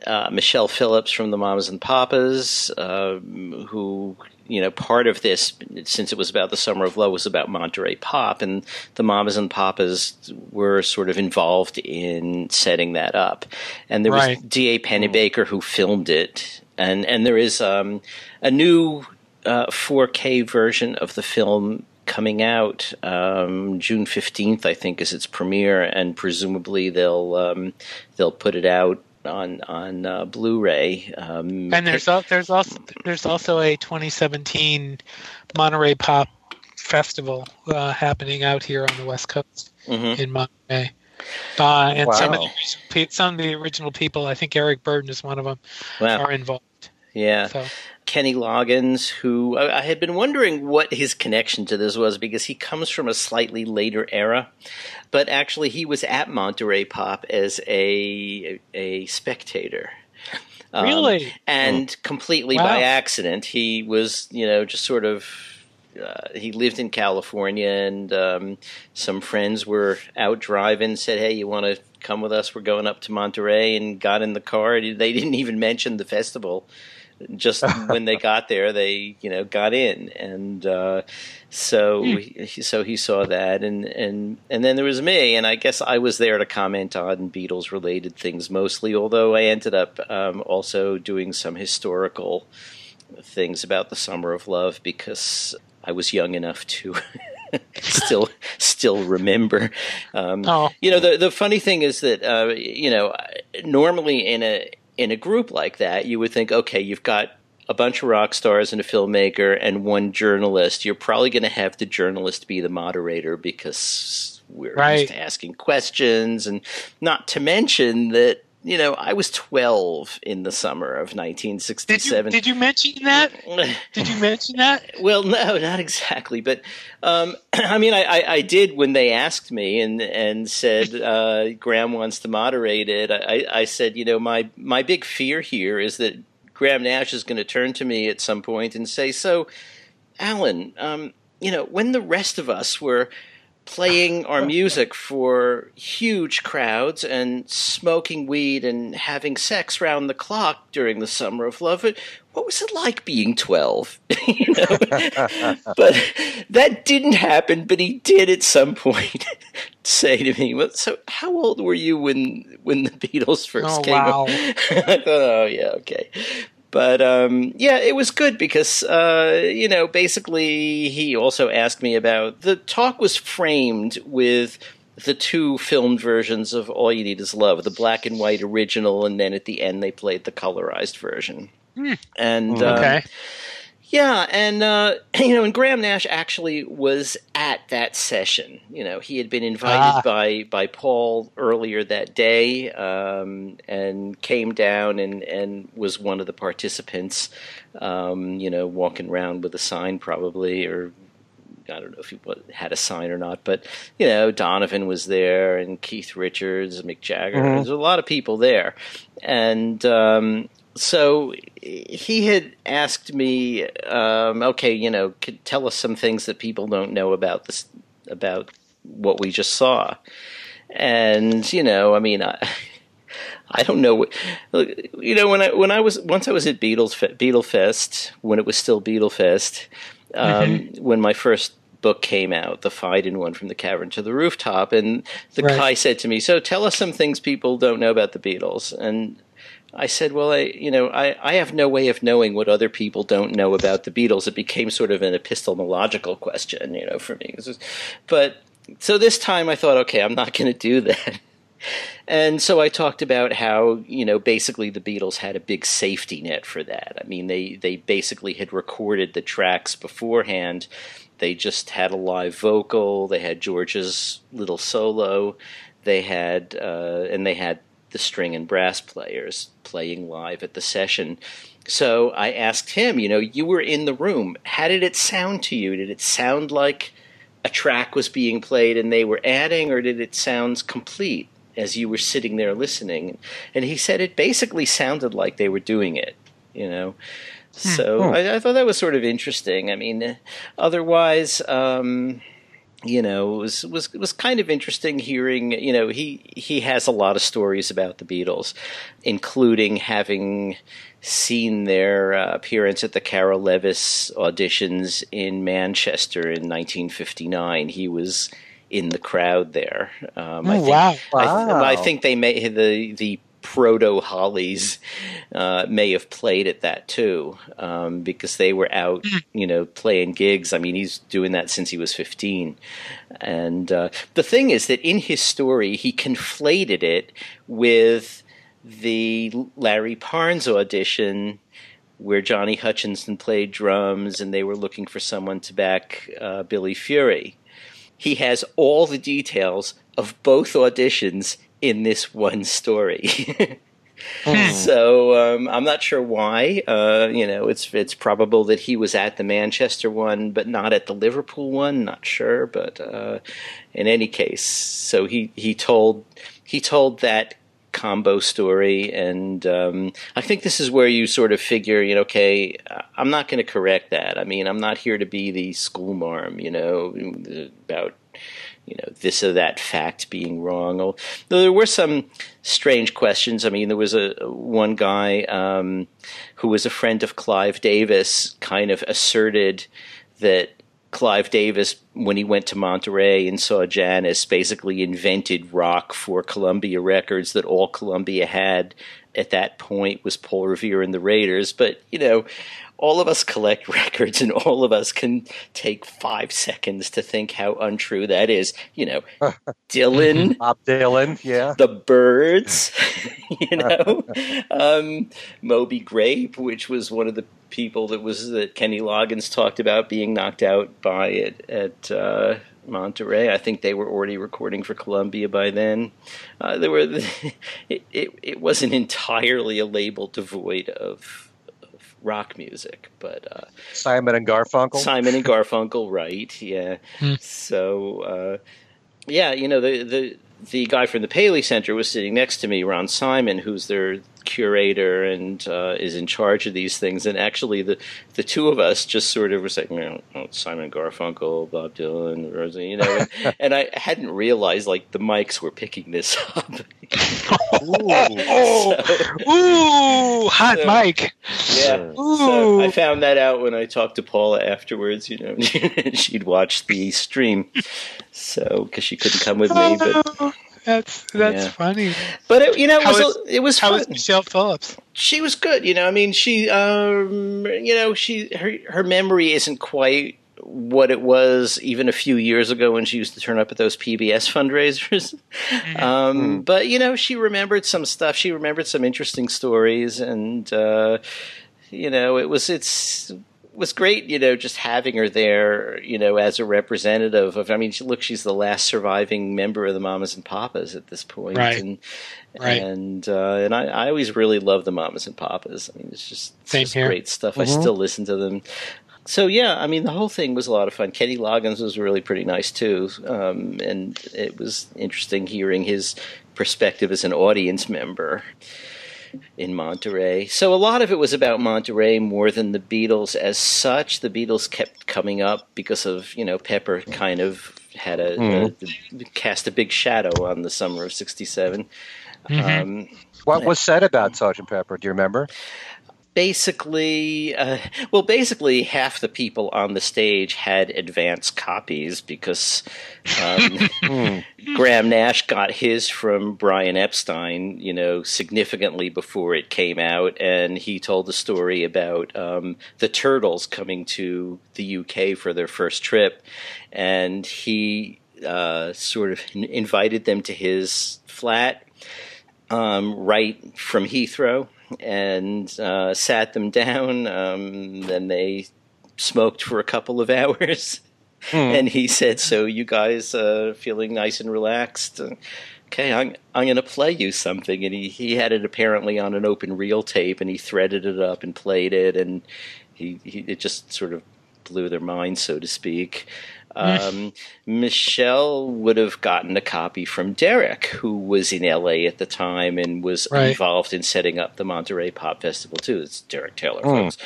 uh, Michelle Phillips from the Mamas and Papas, um, who you know part of this, since it was about the Summer of Love, was about Monterey Pop, and the Mamas and Papas were sort of involved in setting that up. And there was Right. D.A. Pennebaker who filmed it, and and there is um, a new uh, 4K version of the film coming out um, June fifteenth, I think, is its premiere, and presumably they'll um, they'll put it out on on uh, Blu-ray. Um, And there's al- there's also there's also a 2017 Monterey Pop Festival uh, happening out here on the West Coast mhm. in Monterey. Uh, and some of the original some of the original people, I think Eric Burdon is one of them, Wow, are involved. yeah. So Kenny Loggins, who I, I had been wondering what his connection to this was because he comes from a slightly later era, but actually he was at Monterey Pop as a a spectator. Um, really, and completely Wow. by accident, he was you know just sort of. Uh, he lived in California, and um, some friends were out driving. Said, "Hey, you want to come with us? We're going up to Monterey." And got in the car. They didn't even mention the festival just when they got there, they you know got in, and uh, so Hmm. he, so he saw that, and and and then there was me, and I guess I was there to comment on Beatles related things mostly, although I ended up um, also doing some historical things about the Summer of Love because I was young enough to still still remember. Um, Oh. You know, the the funny thing is that uh, you know normally in a in a group like that, you would think, okay, you've got a bunch of rock stars and a filmmaker and one journalist. You're probably going to have the journalist be the moderator because we're Right. used to asking questions, and not to mention that. You know, I was 12 in the summer of Did you 1967. did you mention that? Did you mention that? Well, no, not exactly. But um, I mean, I, I, I did when they asked me and and said uh, Graham wants to moderate it. I, I said, you know, my my big fear here is that Graham Nash is going to turn to me at some point and say, "So, Alan, um, you know, when the rest of us were." Playing our music for huge crowds and smoking weed and having sex round the clock during the summer of love. What was it like being twelve? you know? but that didn't happen. But he did at some point say to me, "Well, so how old were you when when the Beatles first Oh, came?" wow. up? I thought, "Oh yeah, okay." But um, yeah, it was good because uh, you know basically he also asked me about the talk was framed with the two filmed versions of All You Need Is Love, the black and white original, and then at the end they played the colorized version. And um, Okay. Yeah, and uh, you know, and Graham Nash actually was at that session. You know, he had been invited Ah. by by Paul earlier that day, um, and came down and and was one of the participants. Um, you know, walking around with a sign, probably, or I don't know if he had a sign or not, but you know, Donovan was there, and Keith Richards, Mick Jagger. Mhm. There's a lot of people there, and um, so he had asked me, um, okay, you know, could tell us some things that people don't know about this, about what we just saw, and you know, I mean, I. I don't know. Look, you know, when I when I was once I was at Beatles Fe- Fest when it was still Beatle Fest, um, when my first book came out, the Fight Phaidon one from the cavern to the rooftop, and the Right. guy said to me, "So tell us some things people don't know about the Beatles." And I said, "Well, I you know I I have no way of knowing what other people don't know about the Beatles." It became sort of an epistemological question, you know, for me. But so this time I thought, okay, I'm not going to do that. And so I talked about how, you know, basically the Beatles had a big safety net for that. I mean, they, they basically had recorded the tracks beforehand. They just had a live vocal. They had George's little solo. They had, uh, and they had the string and brass players playing live at the session. So I asked him, you know, you were in the room. How did it sound to you? Did it sound like a track was being played and they were adding, or did it sound complete as you were sitting there listening? And he said it basically sounded like they were doing it, you know. So. I, I thought that was sort of interesting. I mean, otherwise, um, you know, it was was was kind of interesting hearing. You know, he he has a lot of stories about the Beatles, including having seen their uh, appearance at the Carroll Levis auditions in Manchester in 1959. He was in the crowd there. Um, I Oh, think, wow. I, th- Wow. I think they may the the proto Hollies uh, may have played at that too um, because they were out, you know, playing gigs. I mean, he's doing that since he was fifteen, and uh, the thing is that in his story he conflated it with the Larry Parnes audition where Johnny Hutchinson played drums and they were looking for someone to back uh, Billy Fury. He has all the details of both auditions in this one story. so um, I'm not sure why. Uh, you know, it's it's probable that he was at the Manchester one, but not at the Liverpool one. Not sure, but uh, in any case, so he he told he told that combo story and um, i think this is where you sort of figure you know okay i'm not going to correct that i mean i'm not here to be the school marm you know about you know this or that fact being wrong though there were some strange questions i mean there was a one guy um, who was a friend of clive davis kind of asserted that Clive Davis, when he went to Monterey and saw Janis, basically invented rock for Columbia Records that all Columbia had at that point was Paul Revere and the Raiders. But, you know, all of us collect records and all of us can take five seconds to think how untrue that is. You know, Dylan, Bob Dylan, yeah. the Byrds, you know, um, Moby Grape, which was one of the people that was that Kenny Loggins talked about being knocked out by at, at uh, Monterey. I think they were already recording for Columbia by then. Uh, there were it, it, it wasn't entirely a label devoid of rock music, but uh, Simon and Garfunkel. Simon and Garfunkel, right? Yeah. Hmm. So, uh, yeah, you know the the the guy from the Paley Center was sitting next to me, Ron Simon, who's their curator and uh, is in charge of these things. And actually, the the two of us just sort of were saying, you know, oh, Simon Garfunkel, Bob Dylan, Rosie, you know, and, and I hadn't realized like the mics were picking this up. Oh, ooh, hot So- mic. Yeah. So I found that out when I talked to Paula afterwards. You know, she'd watched the stream, so because she couldn't come with me, but Oh, that's that's Yeah. funny. but it, you know, it was a- it was How fun. is Michelle Phillips? she was good. You know, I mean, she, um, you know, she her her memory isn't quite what it was even a few years ago when she used to turn up at those PBS fundraisers. um, But you know, she remembered some stuff. She remembered some interesting stories, and uh, you know, it was it's was great. You know, just having her there. You know, as a representative of. I mean, look, she's the last surviving member of the Mamas and Papas at this point, Right. and Right. and uh, and I, I always really love the Mamas and Papas. I mean, it's just, it's just great stuff. I still listen to them. So yeah, I mean, the whole thing was a lot of fun. Kenny Loggins was really pretty nice too, um, and it was interesting hearing his perspective as an audience member in Monterey. So a lot of it was about Monterey more than the Beatles as such. The Beatles kept coming up because of you know Pepper kind of had a, a cast a big shadow on the summer of '67. Um, What was said about Sergeant Pepper? Do you remember? Basically, uh, well, basically, half the people on the stage had advance copies because um, Graham Nash got his from Brian Epstein, you know, significantly before it came out, and he told the story about um, the Turtles coming to the UK for their first trip, and he uh, sort of invited them to his flat um, right from Heathrow and uh, sat them down. Um, then they smoked for a couple of hours. And he said, "So you guys uh, feeling nice and relaxed? Okay, I'm I'm going to play you something." And he he had it apparently on an open reel tape, and he threaded it up and played it, and he, he it just sort of blew their minds, so to speak. Um, Michelle would have gotten a copy from Derek, who was in LA at the time and was Right. involved in setting up the Monterey Pop Festival too. It's Derek Taylor, folks.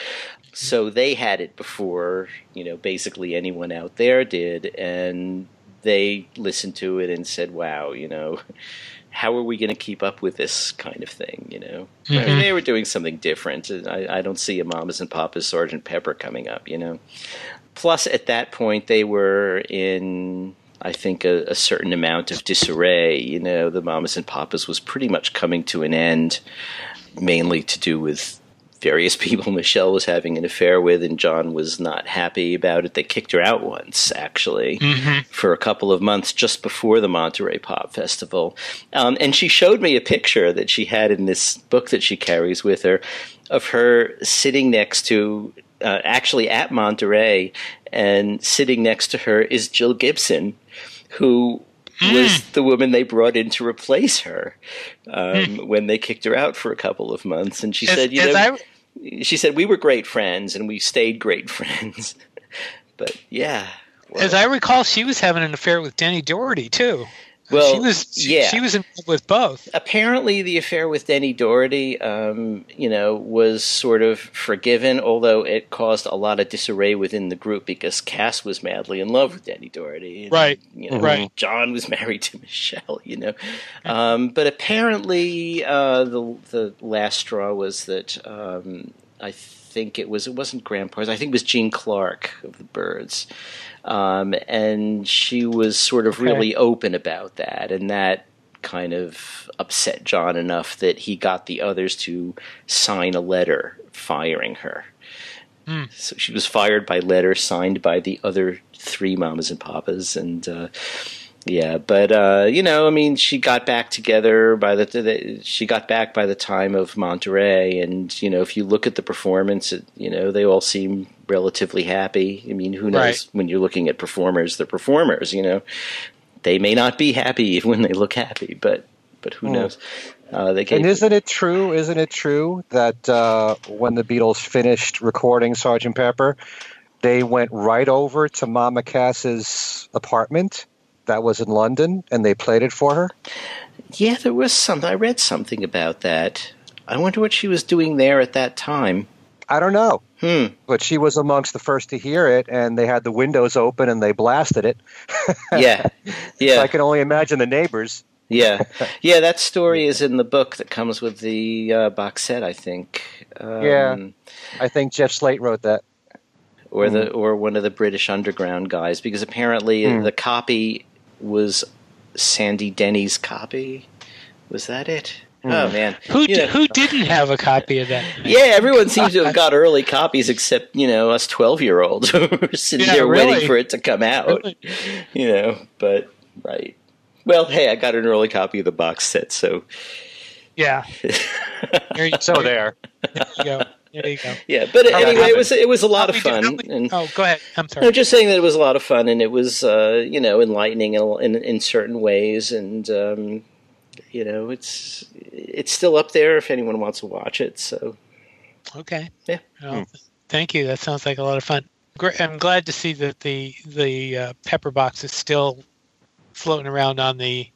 So they had it before, you know, basically anyone out there did, and they listened to it and said, "Wow, you know." How are we going to keep up with this kind of thing? You know, I mean, they were doing something different. I, I don't see a Mamas and Papas Sergeant Pepper coming up. You know, plus at that point they were in I think a, a certain amount of disarray. You know, the Mamas and Papas was pretty much coming to an end, mainly to do with various people Michelle was having an affair with, and John was not happy about it. They kicked her out once, actually, for a couple of months just before the Monterey Pop Festival. Um, and she showed me a picture that she had in this book that she carries with her of her sitting next to, uh, actually at Monterey, and sitting next to her is Jill Gibson, who was the woman they brought in to replace her um, when they kicked her out for a couple of months. And she said, you know, I- she said we were great friends and we stayed great friends. but yeah, well, As I recall, she was having an affair with Denny Doherty too. Well, she was. She, yeah. she was involved with both. apparently the affair with Denny Doherty, um, you know, was sort of forgiven, although it caused a lot of disarray within the group because Cass was madly in love with Denny Doherty. and, Right. You know, Right. John was married to Michelle, you know. Um, but apparently uh, the, the last straw was that um, I think it was it wasn't Gram Parsons. I think it was Gene Clark of the Byrds, um, and she was sort of really open about that, and that kind of upset John enough that he got the others to sign a letter firing her. Hmm. So she was fired by letter signed by the other three mamas and papas, and uh, yeah, but uh, you know, I mean, she got back together by the, the she got back by the time of Monterey, and you know, if you look at the performance, it, you know, they all seem relatively happy. I mean, who knows Right. when you're looking at performers, the performers, you know, they may not be happy when they look happy, but but who Hmm. knows? Uh, they gave, And isn't it true? Isn't it true that uh, when the Beatles finished recording Sergeant Pepper, they went right over to Mama Cass's apartment that was in London, and they played it for her? yeah, there was something. I read something about that. I wonder what she was doing there at that time. I don't know, Hmm. but she was amongst the first to hear it, and they had the windows open and they blasted it. Yeah, yeah. I can only imagine the neighbors. Yeah, yeah. That story is in the book that comes with the uh, box set, I think. Um, Yeah. I think Jeff Slate wrote that. or the or one of the British Underground guys, because apparently Hmm. the copy was Sandy Denny's copy. Was that it? Hmm. Oh man, Who You know- who didn't have a copy of that? Yeah, everyone seems to have got early copies except you know us twelve year olds who were sitting Yeah, there waiting for it to come out. Really? You know, but right. Well, hey, I got an early copy of the box set, so Yeah. So there. there you go. There you go. yeah. But How anyway, many- it was it was a lot of fun. and, oh, go ahead. I'm sorry. I'm just saying that it was a lot of fun and it was, uh, you know, enlightening in, in, in certain ways, and um, you know, it's it's still up there if anyone wants to watch it. So Okay. Yeah. Well, Thank you. That sounds like a lot of fun. I'm glad to see that the the uh, pepper box is still floating around on the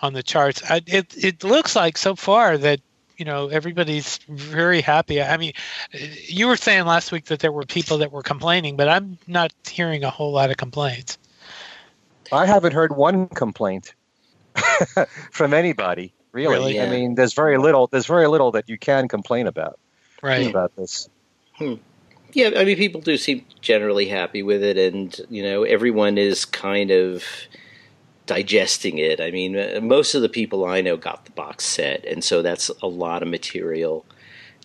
on the charts. I, it it looks like so far that you know everybody's very happy. I mean, you were saying last week that there were people that were complaining, but I'm not hearing a whole lot of complaints. I haven't heard one complaint from anybody. Really, Really? I mean, there's very little. There's very little that you can complain about Right. about this. Hmm. yeah, I mean, people do seem generally happy with it, and you know, everyone is kind of digesting it. I mean, uh, most of the people I know got the box set, and so that's a lot of material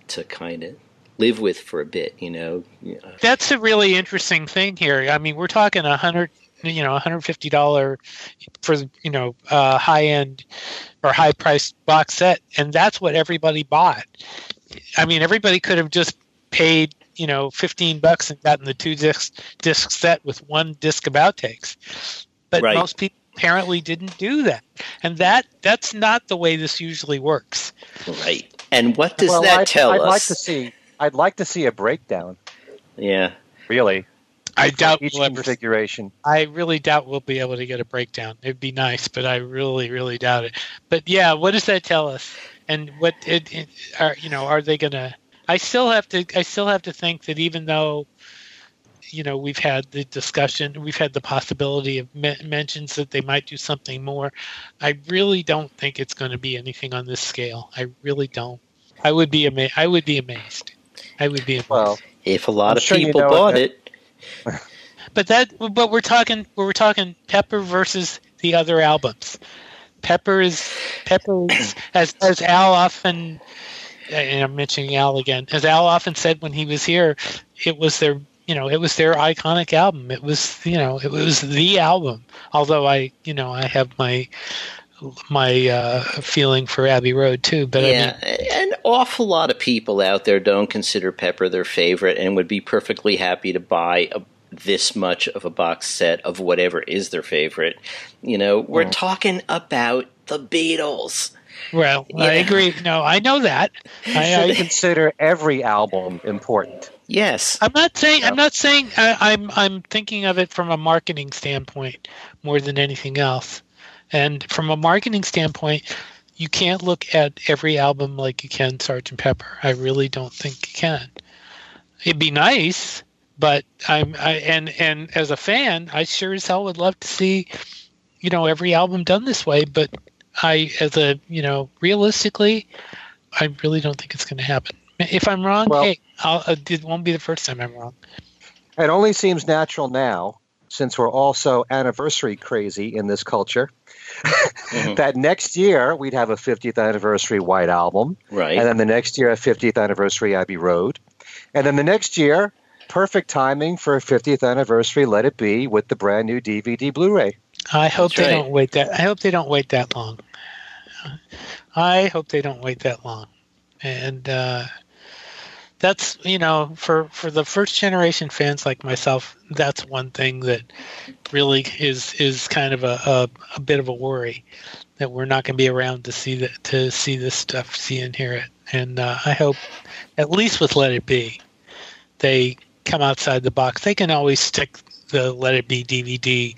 to kind of live with for a bit. You know, That's a really interesting thing here. I mean, we're talking a hundred, you know, one hundred fifty dollar for you know uh, high end or high priced box set, and that's what everybody bought. I mean, everybody could have just paid you know fifteen bucks and gotten the two disc disc set with one disc of outtakes, but Right. most people apparently didn't do that, and that that's not the way this usually works. right. And what does well, that I'd, tell I'd us? like to see. I'd like to see a breakdown. yeah. Really, I doubt each we'll ever configuration. I really doubt we'll be able to get a breakdown. It'd be nice, but I really, really doubt it. But yeah, what does that tell us? And what it, it are you know are they gonna? I still have to. I still have to think that even though, you know, we've had the discussion, we've had the possibility of me- mentions that they might do something more. I really don't think it's going to be anything on this scale. I really don't. I would be amazed. I would be amazed. I would be amazed. Well, If a lot I'm of sure you people know bought that- it, But that, but we're talking, we're talking Pepper versus the other albums. Pepper is Pepper is, as as Al often, and I'm mentioning Al again, as Al often said when he was here, it was their, you know, it was their iconic album. It was, you know, it was the album. Although I, you know, I have my my uh, feeling for Abbey Road too. But I mean, yeah, an awful lot of people out there don't consider Pepper their favorite and would be perfectly happy to buy a, this much of a box set of whatever is their favorite. You know, we're Mm. talking about the Beatles. well, I agree. No, I know that. I I, consider every album important. Yes. I'm not saying I'm not saying I, I'm I'm thinking of it from a marketing standpoint more than anything else. And from a marketing standpoint, you can't look at every album like you can Sgt. Pepper. I really don't think you can. It'd be nice, but I'm I and and as a fan, I sure as hell would love to see, you know, every album done this way. But I, as a you know, realistically, I really don't think it's going to happen. If I'm wrong, Well- hey, I'll, uh, it won't be the first time I'm wrong. It only seems natural now, since we're also anniversary crazy in this culture, Mhm. that next year we'd have a 50th anniversary White Album, Right. and then the next year a 50th anniversary Abbey Road, and then the next year, perfect timing for a 50th anniversary Let It Be with the brand new DVD Blu-ray. I hope That's they right. don't wait that. I hope they don't wait that long. I hope they don't wait that long, and uh, that's you know for for the first generation fans like myself, that's one thing that really is is kind of a a, a bit of a worry that we're not going to be around to see that to see this stuff, see and hear it. And uh, I hope, at least with Let It Be, they come outside the box. They can always stick the Let It Be DVD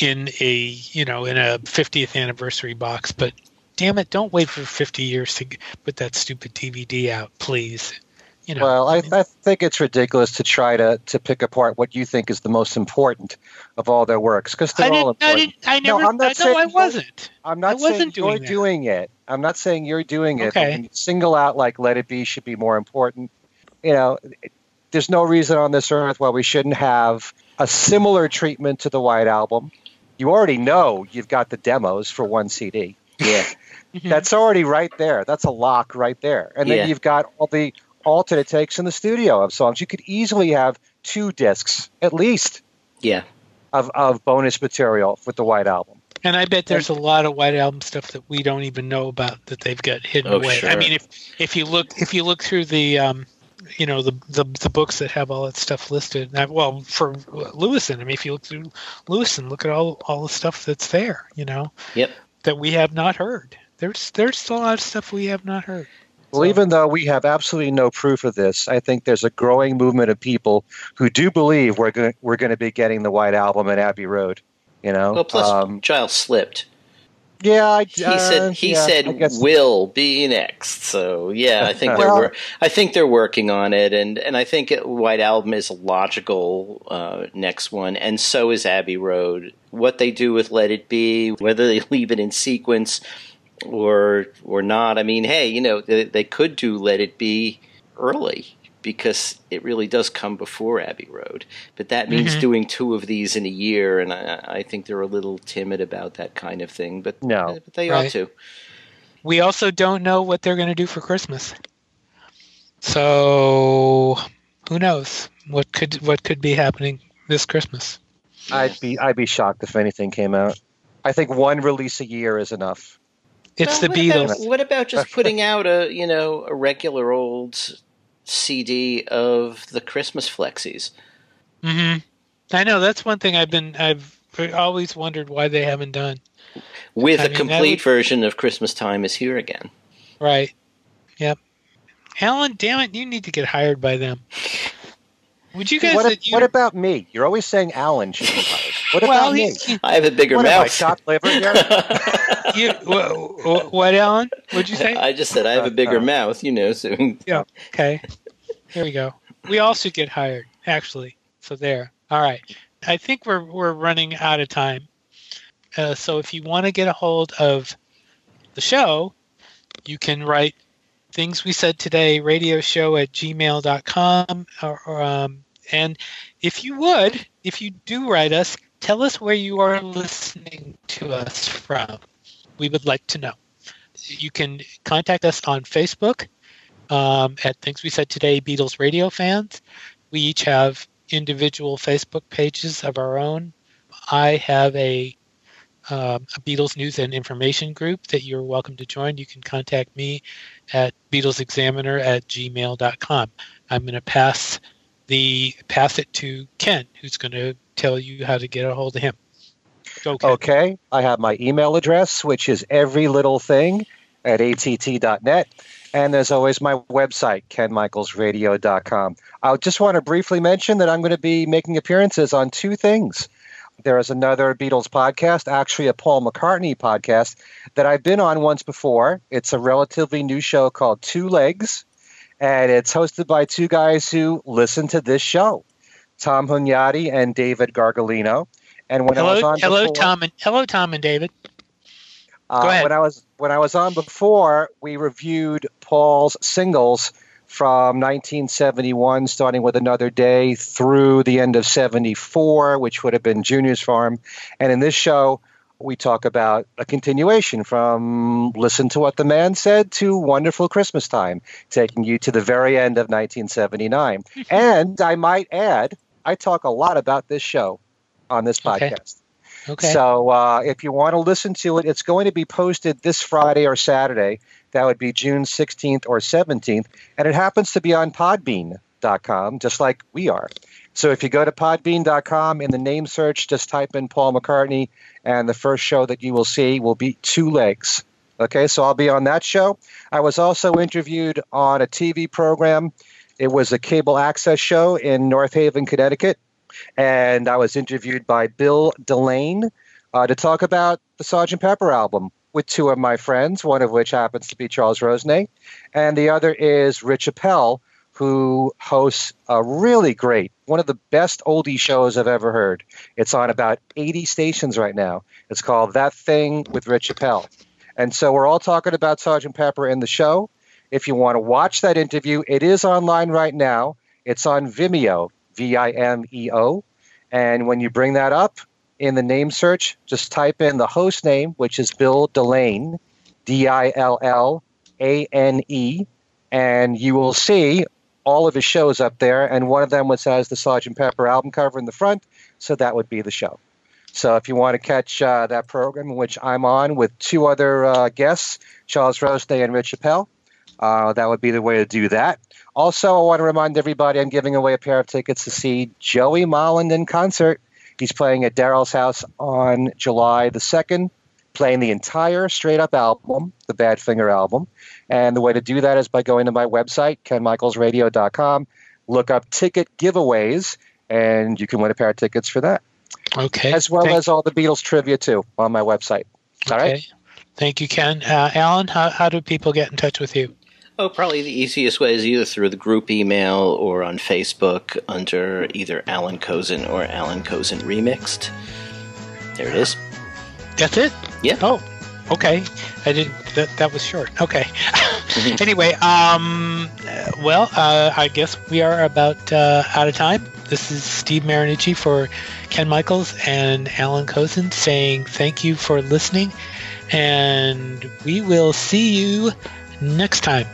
in a you know in a 50th anniversary box, but damn it, don't wait for 50 years to put that stupid DVD out, please. You know, Well, I, I think it's ridiculous to try to, to pick apart what you think is the most important of all their works because they're all didn't, I important. didn't, I No, never, I'm not I, no, saying I you- wasn't. I'm I not saying wasn't you're doing that. doing it. I'm not saying you're doing it. Okay. You single out like "Let It Be" should be more important. You know, there's no reason on this earth why we shouldn't have a similar treatment to the White Album. You already know you've got the demos for one CD. yeah. That's already right there. That's a lock right there. And then you've got all the alternate takes in the studio of songs. You could easily have two discs at least Yeah. of, of bonus material with the White Album. And I bet there's a lot of White Album stuff that we don't even know about that they've got hidden Oh, away. I mean, if if you look if you look through the um, you know the, the the books that have all that stuff listed. Now, well, for Lewisohn, I mean, if you look through Lewisohn, look at all all the stuff that's there. You know, Yep. that we have not heard. There's there's a lot of stuff we have not heard. Well, So- even though we have absolutely no proof of this, I think there's a growing movement of people who do believe we're going we're going to be getting the White Album at Abbey Road. You know, Well, plus um, Giles slipped. yeah, I, He uh, said he yeah, said will be next. So yeah, I think they're Well- I think they're working on it, and and I think White Album is a logical uh, next one, and so is Abbey Road. What they do with Let It Be, whether they leave it in sequence or or not. I mean, hey, you know they, they could do Let It Be early because it really does come before Abbey Road. But that means Mhm. doing two of these in a year, and I, I think they're a little timid about that kind of thing. But No. but they Right. ought to. We also don't know what they're going to do for Christmas. So who knows what could what could be happening this Christmas? I'd be I'd be shocked if anything came out. I think one release a year is enough. It's Well, the what Beatles. About, what about just putting out a you know a regular old CD of the Christmas flexies? hmm I know that's one thing I've been I've always wondered why they haven't done. With I a mean, complete would- version of Christmas Time is here again. Right. Yep. Alan, damn it, you need to get hired by them. Would you guys? What, you, what about me? You're always saying Alan should be hired. What well, about me? you, I have a bigger What am I, mouth. chopped liver here? you, what, what, Alan? What'd you say? I just said I have a bigger mouth, you know. So yeah. Okay. Here we go. We all should get hired, actually. So there. All right. I think we're we're running out of time. Uh, so if you want to get a hold of the show, you can write things we said today, radio show at gmail.com. Or, or, um, and if you would, if you do write us, tell us where you are listening to us from. We would like to know. You can contact us on Facebook um, at Things We Said Today Beatles Radio Fans. We each have individual Facebook pages of our own. I have a, um, a Beatles news and information group that you're welcome to join. You can contact me at BeatlesExaminer at gmail.com. I'm going to pass the pass it to Ken, who's going to tell you how to get a hold of him. Ken. Okay, I have my email address, which is every little thing at att.net. And as always my website, kenmichaelsradio.com. I just want to briefly mention that I'm going to be making appearances on two things. There is another Beatles podcast, actually a Paul McCartney podcast, that I've been on once before. It's a relatively new show called Two Legs, and it's hosted by two guys who listen to this show, Tom Hunyadi and David Gargalino. And when I was hello, on hello, before- Tom and hello, Tom and David. uh, Go ahead. When I was when I was on before, we reviewed Paul's singles from 1971, starting with Another Day, through the end of 74, which would have been Junior's Farm. And in this show, we talk about a continuation from Listen to What the Man Said to Wonderful Christmas Time, taking you to the very end of 1979. and I might add, I talk a lot about this show on this podcast. Okay. okay. So uh, if you want to listen to it, it's going to be posted this Friday or Saturday. That would be June 16th or 17th. And it happens to be on podbean.com, just like we are. So if you go to podbean.com in the name search, just type in Paul McCartney, and the first show that you will see will be Two Legs. Okay, so I'll be on that show. I was also interviewed on a TV program. It was a cable access show in North Haven, Connecticut, and I was interviewed by Bill Dillane uh, to talk about the Sgt. Pepper album with two of my friends, one of which happens to be Charles Rosenay, and the other is Rich Appel, who hosts a really great, one of the best oldie shows I've ever heard. It's on about 80 stations right now. It's called That Thing with Rich Appel. And so we're all talking about Sergeant Pepper in the show. If you want to watch that interview, it is online right now. It's on Vimeo, V I M E O. And when you bring that up in the name search, just type in the host name, which is Bill Dillane, D I L L A N E, and you will see all of his shows up there, and one of them was has the Sergeant Pepper album cover in the front, so that would be the show. So if you want to catch uh, that program, which I'm on with two other uh, guests, Charles Rosenay and Rich Appel, uh, that would be the way to do that. Also, I want to remind everybody I'm giving away a pair of tickets to see Joey Molland in concert. He's playing at Daryl's house on July the 2nd, playing the entire straight up album, the Badfinger album. And the way to do that is by going to my website, kenmichaelsradio.com, look up ticket giveaways, and you can win a pair of tickets for that. Okay. As well Thank as all the Beatles trivia, too, on my website. All okay. right. Thank you, Ken. Uh, Alan, how, how do people get in touch with you? Oh, probably the easiest way is either through the group email or on Facebook under either Alan Kozinn or Alan Kozinn Remixed. There it is. That's it? Yeah. Oh, okay. I didn't. That that was short. Okay. Mm-hmm. anyway, um, well, uh, I guess we are about uh, out of time. This is Steve Marinucci for Ken Michaels and Alan Kozinn saying thank you for listening, and we will see you next time.